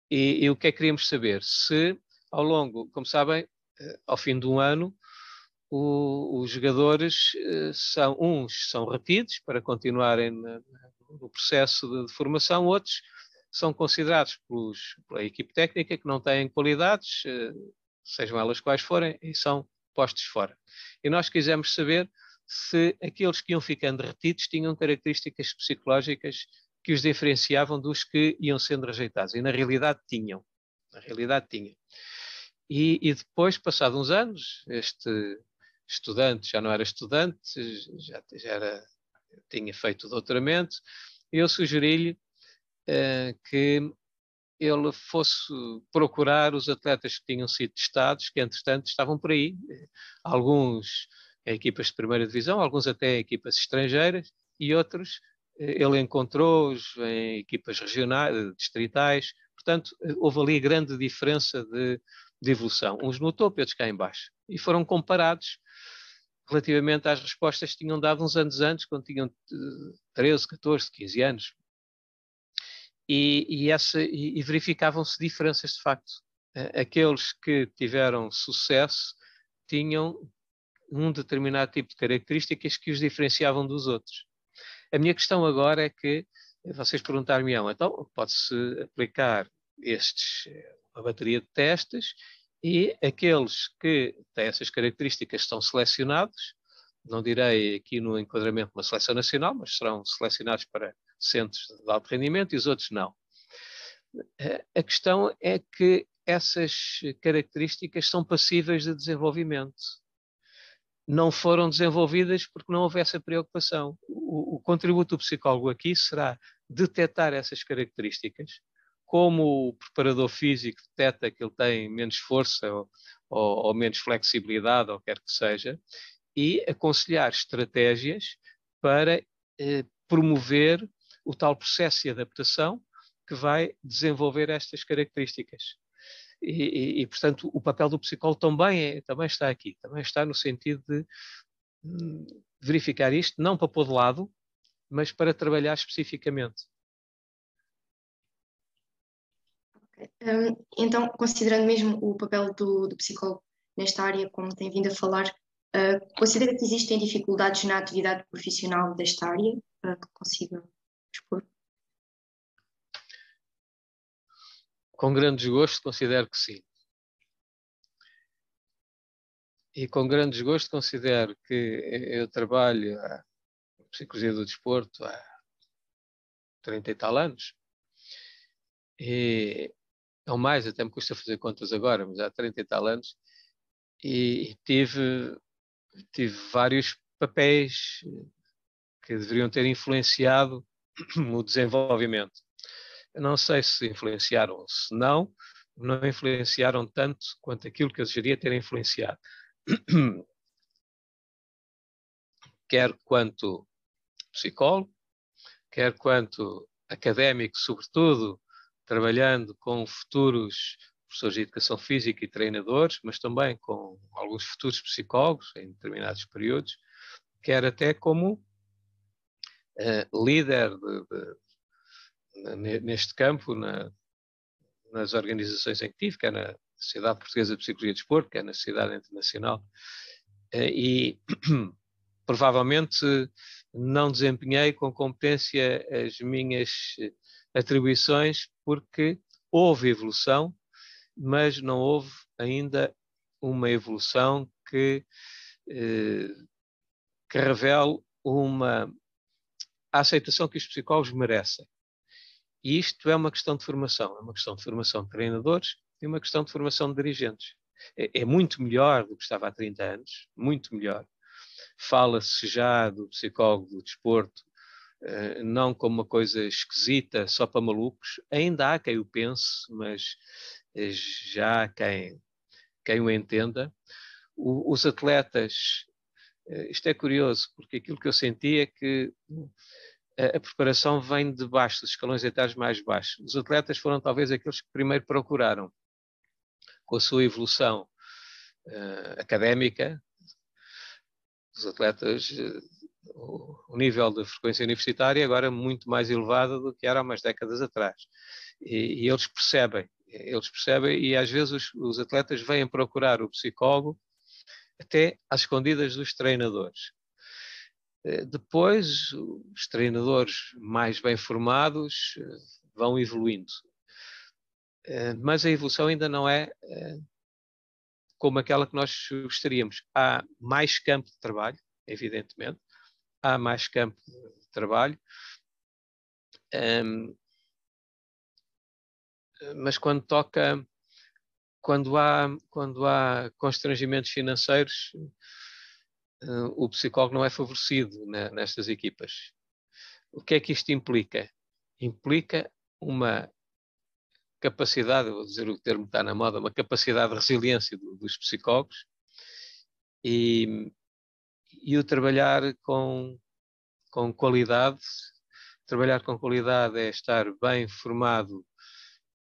E, e, o que é que queríamos saber? Se ao longo, como sabem, eh, ao fim de um ano, o, os jogadores eh, são, uns são retidos para continuarem no processo de, de, formação, outros são considerados pelos, pela equipe técnica que não têm qualidades, eh, sejam elas quais forem, e são postos fora. E nós quisemos saber se aqueles que iam ficando retidos tinham características psicológicas que os diferenciavam dos que iam sendo rejeitados. E na realidade tinham. Na realidade tinham. E, e depois, passados uns anos, este estudante já não era estudante, já, já era, tinha feito doutoramento, eu sugeri-lhe uh, que ele fosse procurar os atletas que tinham sido testados, que entretanto estavam por aí, alguns equipas de primeira divisão, alguns até equipas estrangeiras, e outros ele encontrou-os em equipas regionais, distritais, portanto, houve ali grande diferença de, de evolução, uns no topo e outros cá em baixo. E foram comparados relativamente às respostas que tinham dado uns anos antes, quando tinham 13, 14, 15 anos. E, e, e, e verificavam-se diferenças de facto. Aqueles que tiveram sucesso tinham um determinado tipo de características que os diferenciavam dos outros. A minha questão agora é que vocês perguntar-me-ão, então pode-se aplicar estes, uma bateria de testes e aqueles que têm essas características são selecionados, não direi aqui no enquadramento uma seleção nacional, mas serão selecionados para centros de alto rendimento e os outros não. A questão é que essas características são passíveis de desenvolvimento não foram desenvolvidas porque não houve essa preocupação. O, o contributo do psicólogo aqui será detectar essas características, como o preparador físico detecta que ele tem menos força ou, ou, ou menos flexibilidade, ou quer que seja, e aconselhar estratégias para eh, promover o tal processo de adaptação que vai desenvolver estas características. E, e, e, portanto, o papel do psicólogo também, é, também está aqui, também está no sentido de hum, verificar isto, não para pôr de lado, mas para trabalhar especificamente. Um, então, considerando mesmo o papel do, do, psicólogo nesta área, como tem vindo a falar, uh, considera que existem dificuldades na atividade profissional desta área uh, que consiga expor? Com grande desgosto, considero que sim. E com grande desgosto considero que eu trabalho a psicologia do desporto há 30 e tal anos. E, ou mais, até me custa fazer contas agora, mas há 30 e tal anos. E, e tive, tive vários papéis que deveriam ter influenciado (coughs) o desenvolvimento. Não sei se influenciaram se não, não influenciaram tanto quanto aquilo que eu deveria ter influenciado. (clears throat) Quer quanto psicólogo, quer quanto académico, sobretudo, trabalhando com futuros professores de educação física e treinadores, mas também com alguns futuros psicólogos em determinados períodos, quer até como uh, líder de, de, neste campo, na, nas organizações em que tive, quer na Sociedade Portuguesa de Psicologia e Desporto, quer na Sociedade Internacional, uh, e (clears throat) provavelmente não desempenhei com competência as minhas atribuições porque houve evolução, mas não houve ainda uma evolução que, eh, que revele uma aceitação que os psicólogos merecem. E isto é uma questão de formação, é uma questão de formação de treinadores e uma questão de formação de dirigentes. É, é muito melhor do que estava há 30 anos, muito melhor. Fala-se já do psicólogo do desporto eh, não como uma coisa esquisita só para malucos. Ainda há quem o pense, mas eh, já há quem, quem o entenda. O, os atletas, eh, isto é curioso, porque aquilo que eu senti é que a, preparação vem de baixo, dos escalões etários mais baixos. Os atletas foram talvez aqueles que primeiro procuraram, com a sua evolução uh, académica, os atletas o, nível de frequência universitária agora é muito mais elevado do que era há umas décadas atrás. E, e eles percebem, eles percebem e às vezes os, os, atletas vêm procurar o psicólogo até às escondidas dos treinadores. Eh, depois, os treinadores mais bem formados eh, vão evoluindo. Eh, mas a evolução ainda não é como aquela que nós gostaríamos. Há mais campo de trabalho, evidentemente, há mais campo de trabalho. Mas quando toca, quando há, quando há constrangimentos financeiros, o psicólogo não é favorecido nestas equipas. O que é que isto implica? Implica uma capacidade, vou dizer o termo que está na moda, uma capacidade de resiliência do, dos psicólogos e, e o trabalhar com, com qualidade. Trabalhar com qualidade é estar bem formado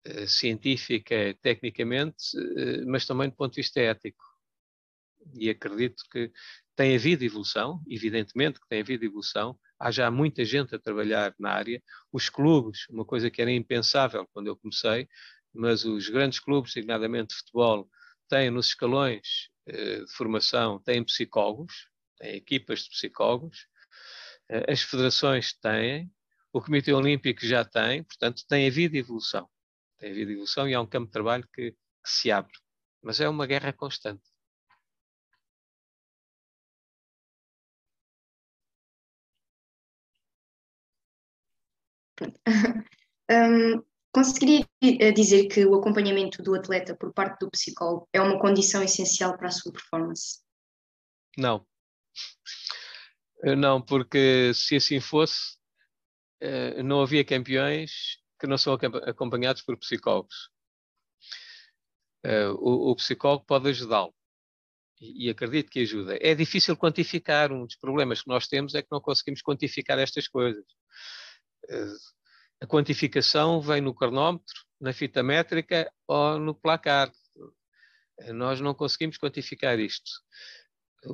eh, científica, tecnicamente, eh, mas também do ponto de vista ético. E acredito que tem havido evolução, evidentemente que tem havido evolução. Há já muita gente a trabalhar na área. Os clubes, uma coisa que era impensável quando eu comecei, mas os grandes clubes, designadamente de futebol, têm nos escalões eh, de formação, têm psicólogos, tem equipas de psicólogos, eh, as federações têm, o Comitê Olímpico já tem, portanto, tem havido evolução. Tem havido evolução e há um campo de trabalho que, que se abre. Mas é uma guerra constante. (laughs) um, conseguiria eh, dizer que o acompanhamento do atleta por parte do psicólogo é uma condição essencial para a sua performance? Não. Eh, não, porque se assim fosse, eh, não havia campeões que não são acompanhados por psicólogos. O, psicólogo pode ajudá-lo, e, acredito que ajuda. É difícil quantificar. Um dos problemas que nós temos é que não conseguimos quantificar estas coisas. Eh, a quantificação vem no cronómetro, na fita métrica ou no placar. Eh, nós não conseguimos quantificar isto.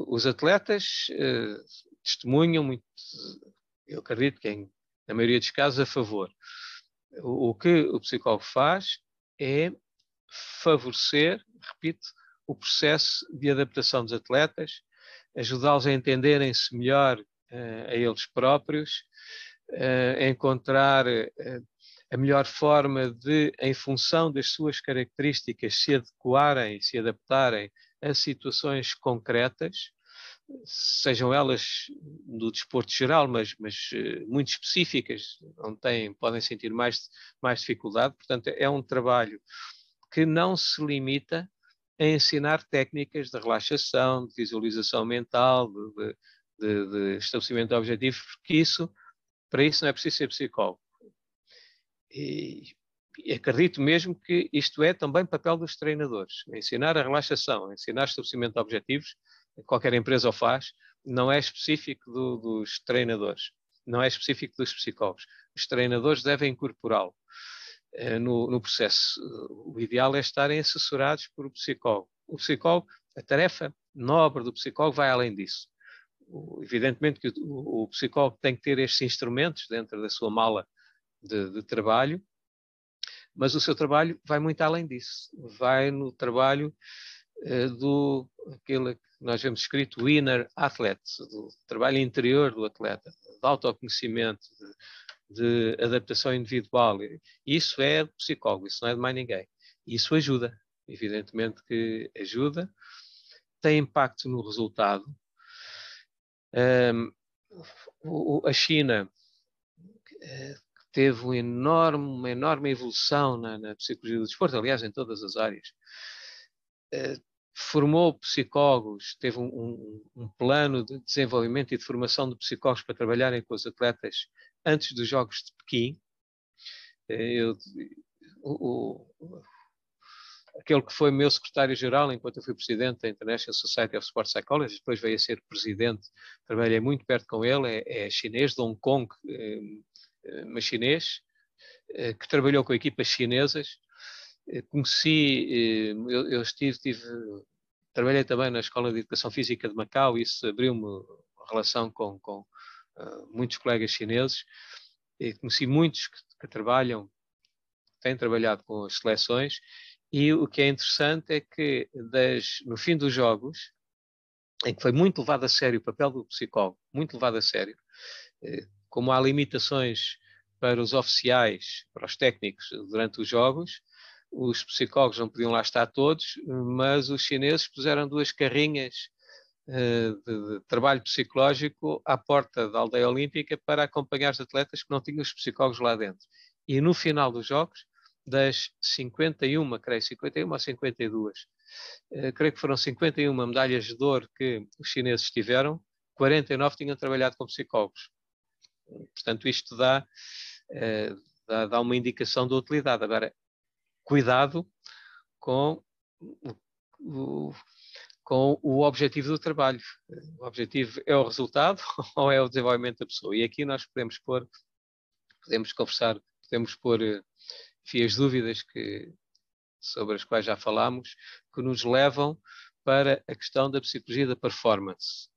Os atletas eh, testemunham muito, eu acredito que em, na maioria dos casos, a favor. O, que o psicólogo faz é favorecer, repito, o processo de adaptação dos atletas, ajudá-los a entenderem-se melhor uh, a eles próprios, uh, encontrar uh, a melhor forma de, em função das suas características, se adequarem, se adaptarem a situações concretas, sejam elas do desporto geral, mas, mas muito específicas, onde têm, podem sentir mais, mais dificuldade. Portanto, é um trabalho que não se limita a ensinar técnicas de relaxação, de visualização mental, de, de, de estabelecimento de objetivos, porque isso, para isso não é preciso ser psicólogo. E, e acredito mesmo que isto é também papel dos treinadores. Ensinar a relaxação, ensinar estabelecimento de objetivos, qualquer empresa o faz, não é específico do, dos treinadores, não é específico dos psicólogos. Os treinadores devem incorporá-lo. Eh, no, no, processo. O ideal é estarem assessorados por um psicólogo. O psicólogo, a tarefa nobre do psicólogo vai além disso. Evidentemente que o, o psicólogo tem que ter estes instrumentos dentro da sua mala de, de trabalho, mas o seu trabalho vai muito além disso. Vai no trabalho uh, do aquele que nós vemos escrito inner athlete, do trabalho interior do atleta, de autoconhecimento, de, de adaptação individual. Isso é psicólogo, isso não é de mais ninguém. Isso ajuda, evidentemente que ajuda, tem impacto no resultado. A China eh, teve enorme, uma enorme evolução na, na, psicologia do desporto, aliás, em todas as áreas. Uh, formou psicólogos, teve um, um, um, plano de desenvolvimento e de formação de psicólogos para trabalharem com os atletas antes dos Jogos de Pequim. Eh, eu, o, aquele que foi meu secretário-geral enquanto eu fui presidente da International Society of Sport Psychology, depois veio a ser presidente, trabalhei muito perto com ele, é, é chinês, de Hong Kong, é, mas chinês, é, que trabalhou com equipas chinesas. Conheci, eu, eu estive, tive, trabalhei também na Escola de Educação Física de Macau, isso abriu-me relação com, com, uh, muitos colegas chineses, e conheci muitos que, que trabalham, têm trabalhado com as seleções, e o que é interessante é que das, no fim dos jogos, em que foi muito levado a sério o papel do psicólogo, muito levado a sério, eh, como há limitações para os oficiais, para os técnicos durante os jogos, os psicólogos não podiam lá estar todos, mas os chineses puseram duas carrinhas eh, de, de, trabalho psicológico à porta da aldeia olímpica para acompanhar os atletas que não tinham os psicólogos lá dentro. E no final dos jogos, das 51, creio, 51 ou 52, eh, creio que foram 51 medalhas de ouro que os chineses tiveram, 49 tinham trabalhado com psicólogos. Portanto, isto dá, eh, dá, dá uma indicação de utilidade. Agora, cuidado com o, com o objetivo do trabalho. O objetivo é o resultado (laughs) ou é o desenvolvimento da pessoa? E aqui nós podemos pôr, podemos conversar, podemos pôr enfim, as dúvidas que, sobre as quais já falámos, que nos levam para a questão da psicologia da performance,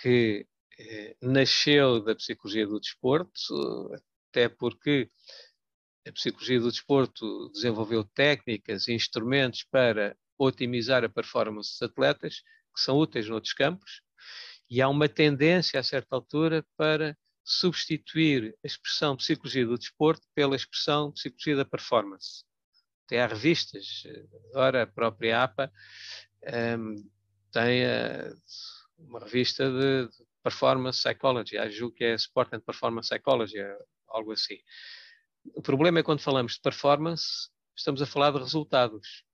que eh, nasceu da psicologia do desporto, até porque a psicologia do desporto desenvolveu técnicas e instrumentos para otimizar a performance dos atletas, que são úteis noutros campos, e há uma tendência, a certa altura, para substituir a expressão psicologia do desporto pela expressão psicologia da performance. Até há revistas, agora a própria APA um, tem uh, uma revista de, de Performance Psychology, acho que é Sport and Performance Psychology, algo assim. O problema é quando falamos de performance, estamos a falar de resultados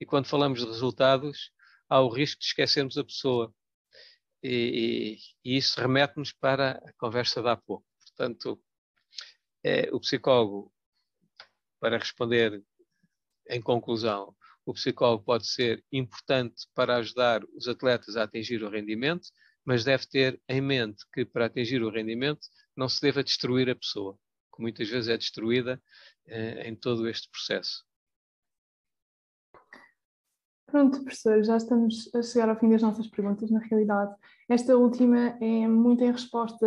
e quando falamos de resultados, há o risco de esquecermos a pessoa. E, e, isso remete-nos para a conversa de há pouco. Portanto, é, o psicólogo, para responder em conclusão, o psicólogo pode ser importante para ajudar os atletas a atingir o rendimento, mas deve ter em mente que para atingir o rendimento não se deva destruir a pessoa, que muitas vezes é destruída eh, em todo este processo. Pronto, professor, já estamos a chegar ao fim das nossas perguntas, na realidade. Esta última é muito em resposta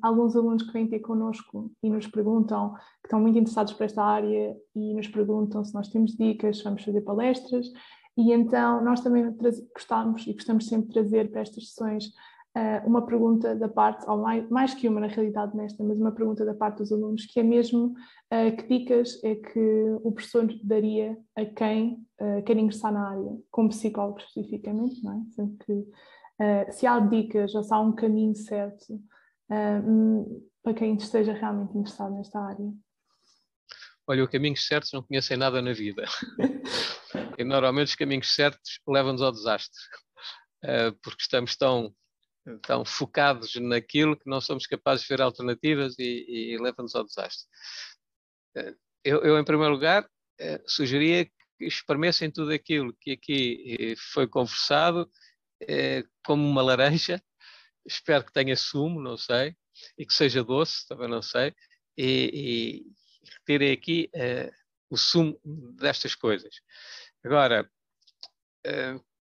a alguns alunos que vêm ter connosco e nos perguntam, que estão muito interessados por esta área e nos perguntam se nós temos dicas, se vamos fazer palestras. E então nós também gostamos e gostamos sempre de trazer para estas sessões uh, uma pergunta da parte, ou mais, mais que uma na realidade nesta, mas uma pergunta da parte dos alunos, que é mesmo uh, que dicas é que o professor daria a quem uh, quer ingressar na área, como psicólogo especificamente, não é? Sempre que, se há dicas ou se há um caminho certo um, para quem esteja realmente interessado nesta área. Olha, o caminho certo não conhecem nada na vida. (laughs) e normalmente os caminhos certos levam-nos ao desastre. porque estamos tão tão focados naquilo que não somos capazes de ver alternativas e, e leva-nos ao desastre. Eh, eu, eu, em primeiro lugar, eh, sugeria que espremessem tudo aquilo que aqui eh, foi conversado como uma laranja. Espero que tenha sumo, não sei, e que seja doce, também não sei, e, e retirem aqui o sumo destas coisas. Agora,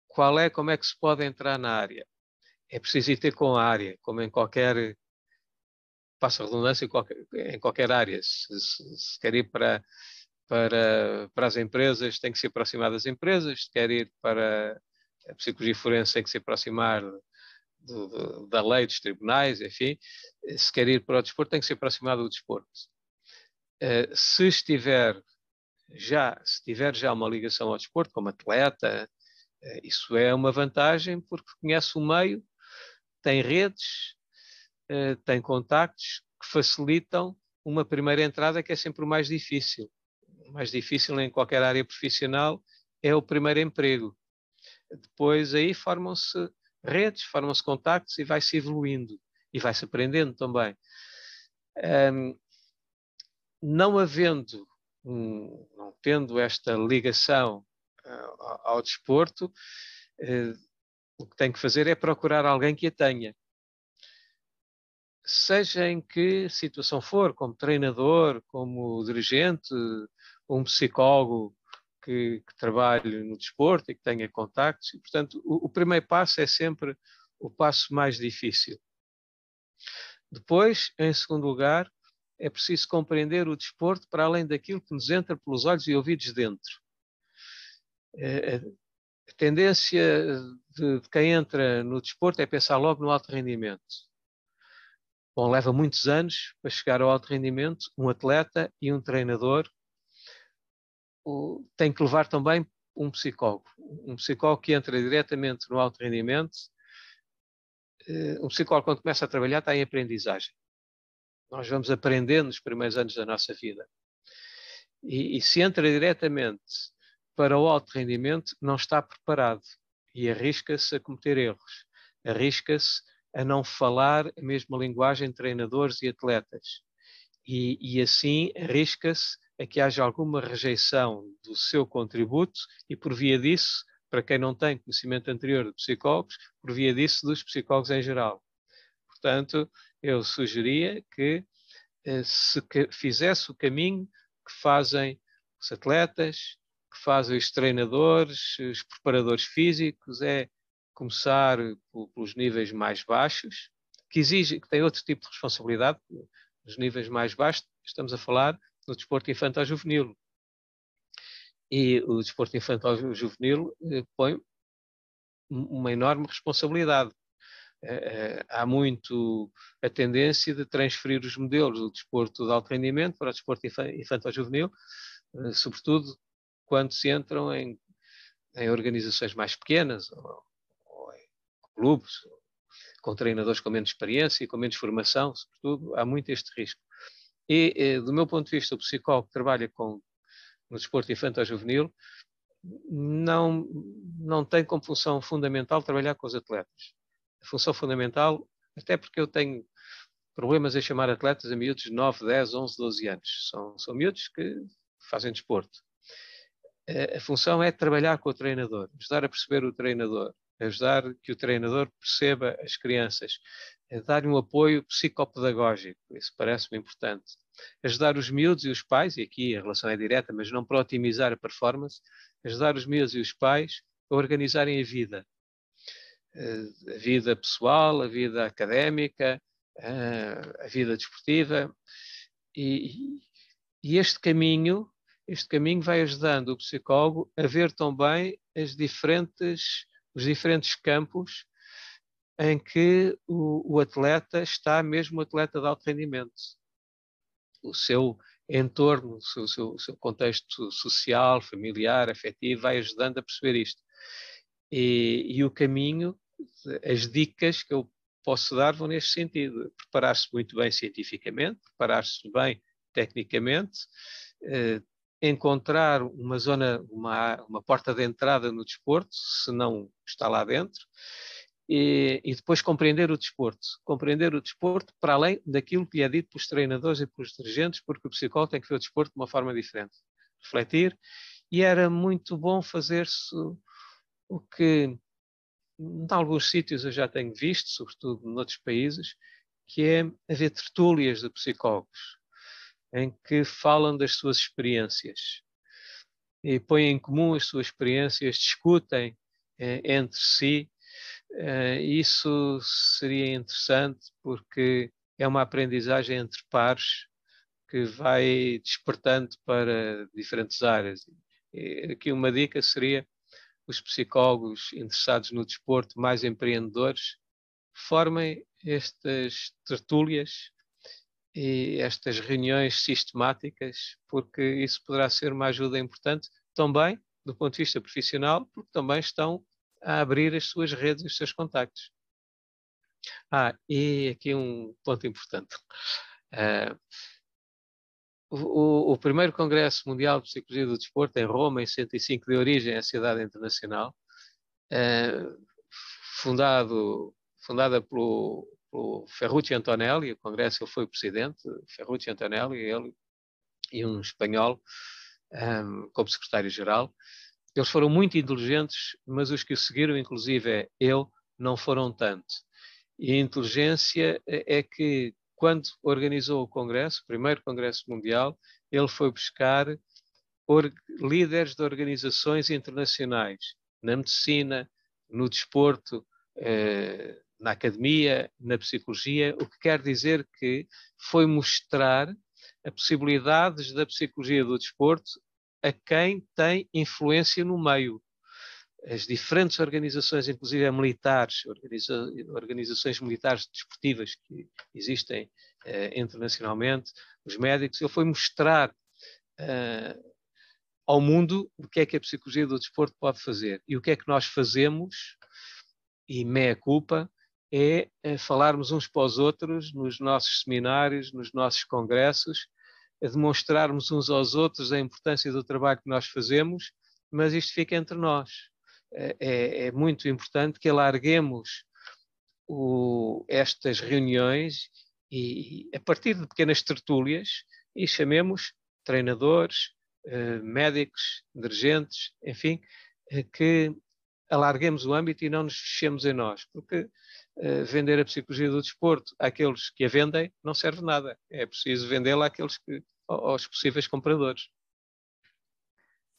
qual é, como é que se pode entrar na área? É preciso ir ter com a área, como em qualquer, passa redundância, em qualquer, em qualquer área. Se, se, se, quer ir para, para, para as empresas, tem que se aproximar das empresas, se quer ir para a psicologia forense, tem que se aproximar do, do, da lei, dos tribunais, enfim. Se quer ir para o desporto, tem que se aproximar do desporto. Uh, se estiver já, se tiver já uma ligação ao desporto, como atleta, uh, isso é uma vantagem porque conhece o meio tem redes, uh, tem contactos que facilitam uma primeira entrada que é sempre o mais difícil. O mais difícil em qualquer área profissional é o primeiro emprego. Depois aí formam-se redes, formam-se contactos e vai-se evoluindo e vai-se aprendendo também. Um, não havendo, um, não tendo esta ligação uh, ao, ao desporto, uh, o que tem que fazer é procurar alguém que a tenha. Seja em que situação for, como treinador, como dirigente, um psicólogo que, que trabalhe no desporto e que tenha contactos. E, portanto, o, o primeiro passo é sempre o passo mais difícil. Depois, em segundo lugar, é preciso compreender o desporto para além daquilo que nos entra pelos olhos e ouvidos dentro. A tendência de, de, quem entra no desporto é pensar logo no alto rendimento. Bom, leva muitos anos para chegar ao alto rendimento. Um atleta e um treinador o, tem que levar também um psicólogo. Um psicólogo que entra diretamente no alto rendimento. Eh, um psicólogo, quando começa a trabalhar, está em aprendizagem. Nós vamos aprendendo nos primeiros anos da nossa vida. E, e se entra diretamente para o alto rendimento não está preparado e arrisca-se a cometer erros, arrisca-se a não falar a mesma linguagem de treinadores e atletas. E, e assim arrisca-se a que haja alguma rejeição do seu contributo e, por via disso, para quem não tem conhecimento anterior de psicólogos, por via disso dos psicólogos em geral. Portanto, eu sugeria que eh, se fizesse o caminho que fazem os atletas, que fazem os treinadores, os preparadores físicos, é começar pelos níveis mais baixos, que exige, que tem outro tipo de responsabilidade, os níveis mais baixos, estamos a falar no desporto infantil juvenil. E o desporto infantil juvenil eh, põe uma enorme responsabilidade. Eh, eh, há muito a tendência de transferir os modelos do desporto de alto rendimento para o desporto infantil juvenil, sobretudo quando se entram em, em organizações mais pequenas ou, ou em clubes, com treinadores com menos experiência e com menos formação, sobretudo, há muito este risco. E, e, do meu ponto de vista, o psicólogo que trabalha com, no desporto infantil juvenil não, não tem como função fundamental trabalhar com os atletas. A função fundamental, até porque eu tenho problemas em chamar atletas a miúdos de 9, 10, 11, 12 anos. São, são miúdos que fazem desporto a função é trabalhar com o treinador, ajudar a perceber o treinador, ajudar que o treinador perceba as crianças, dar-lhe um apoio psicopedagógico, isso parece-me importante. Ajudar os miúdos e os pais, e aqui a relação é direta, mas não para otimizar a performance, ajudar os miúdos e os pais a organizarem a vida. A vida pessoal, a vida académica, a vida desportiva. E, e este caminho, este caminho vai ajudando o psicólogo a ver também as diferentes, os diferentes campos em que o, o atleta está mesmo o atleta de alto rendimento. O seu entorno, o seu, seu, seu, contexto social, familiar, afetivo, vai ajudando a perceber isto. E, e o caminho, as dicas que eu posso dar vão neste sentido. Preparar-se muito bem cientificamente, preparar-se bem tecnicamente, eh, encontrar uma zona, uma, uma porta de entrada no desporto, se não está lá dentro, e, e, depois compreender o desporto. Compreender o desporto para além daquilo que lhe é dito pelos treinadores e pelos dirigentes, porque o psicólogo tem que ver o desporto de uma forma diferente. Refletir. E era muito bom fazer-se o que, em alguns sítios eu já tenho visto, sobretudo noutros países, que é haver tertúlias de psicólogos em que falam das suas experiências e põem em comum as suas experiências, discutem eh, entre si. Eh, isso seria interessante porque é uma aprendizagem entre pares que vai despertando para diferentes áreas. E aqui uma dica seria os psicólogos interessados no desporto, mais empreendedores, formem estas tertúlias e estas reuniões sistemáticas, porque isso poderá ser uma ajuda importante também do ponto de vista profissional, porque também estão a abrir as suas redes, os seus contactos. Ah, e aqui um ponto importante. Uh, o, o, primeiro Congresso Mundial de Psicologia do Desporto, em Roma, em 105 de origem, a Cidade Internacional, uh, fundado, fundada pelo o Ferrucci Antonelli, o Congresso ele foi o presidente, Ferrucci Antonelli, ele e um espanhol um, como secretário-geral. Eles foram muito inteligentes, mas os que o seguiram, inclusive ele, não foram tanto. E a inteligência é, é que, quando organizou o Congresso, o primeiro Congresso Mundial, ele foi buscar líderes de organizações internacionais, na medicina, no desporto, eh, na academia, na psicologia, o que quer dizer que foi mostrar a possibilidades da psicologia do desporto a quem tem influência no meio. As diferentes organizações, inclusive militares, organiza organizações militares desportivas que existem eh, internacionalmente, os médicos, ele foi mostrar eh, ao mundo o que é que a psicologia do desporto pode fazer e o que é que nós fazemos, e meia culpa, é, é falarmos uns para os outros nos nossos seminários, nos nossos congressos, a demonstrarmos uns aos outros a importância do trabalho que nós fazemos, mas isto fica entre nós. É, é, é muito importante que alarguemos o, estas reuniões e, a partir de pequenas tertúlias, e chamemos treinadores, eh, médicos, dirigentes, enfim, eh, que alarguemos o âmbito e não nos fechemos em nós, porque uh, vender a psicologia do desporto àqueles que a vendem não serve nada. É preciso vendê-la àqueles que, aos possíveis compradores.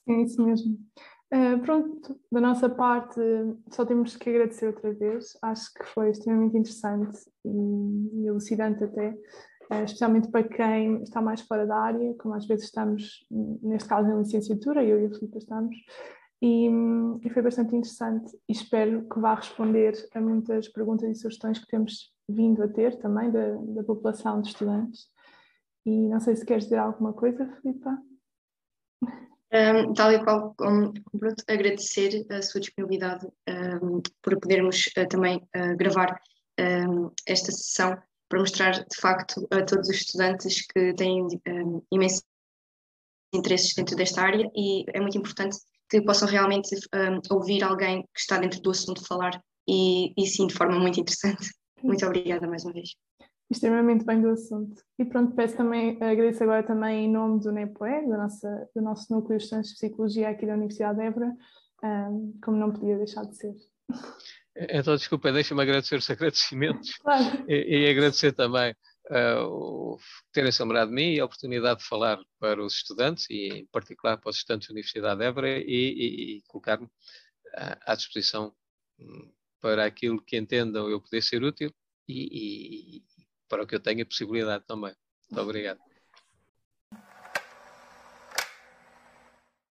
Sim, isso mesmo. Uh, pronto, da nossa parte, só temos que agradecer outra vez. Acho que foi extremamente interessante e elucidante até, uh, especialmente para quem está mais fora da área, como às vezes estamos, neste caso, em licenciatura, eu e a Filipe estamos, e, e, foi bastante interessante e espero que vá responder a muitas perguntas e sugestões que temos vindo a ter também da, da população de estudantes. E não sei se queres dizer alguma coisa, Filipa. Um, tal e qual, um, pronto, agradecer a sua disponibilidade um, por podermos uh, também uh, gravar esta sessão para mostrar de facto a todos os estudantes que têm imensos interesses dentro desta área e é muito importante que possam realmente um, ouvir alguém que está dentro do assunto falar e, e sim, de forma muito interessante. Muito obrigada mais uma vez. extremamente bem do assunto. E pronto, peço também, agradeço agora também em nome do NEPOE, do nosso, do nosso Núcleo de Estudantes de Psicologia aqui da Universidade de Évora, um, como não podia deixar de ser. Então, desculpa, deixa-me agradecer os (laughs) agradecimentos claro. e, e, agradecer também uh, terem se lembrado de mim e a oportunidade de falar para os estudantes e, em particular, para os estudantes da Universidade de Évora e, e, e colocar-me uh, à disposição um, para aquilo que entendam eu poder ser útil e, para o que eu tenha possibilidade também. Muito obrigado.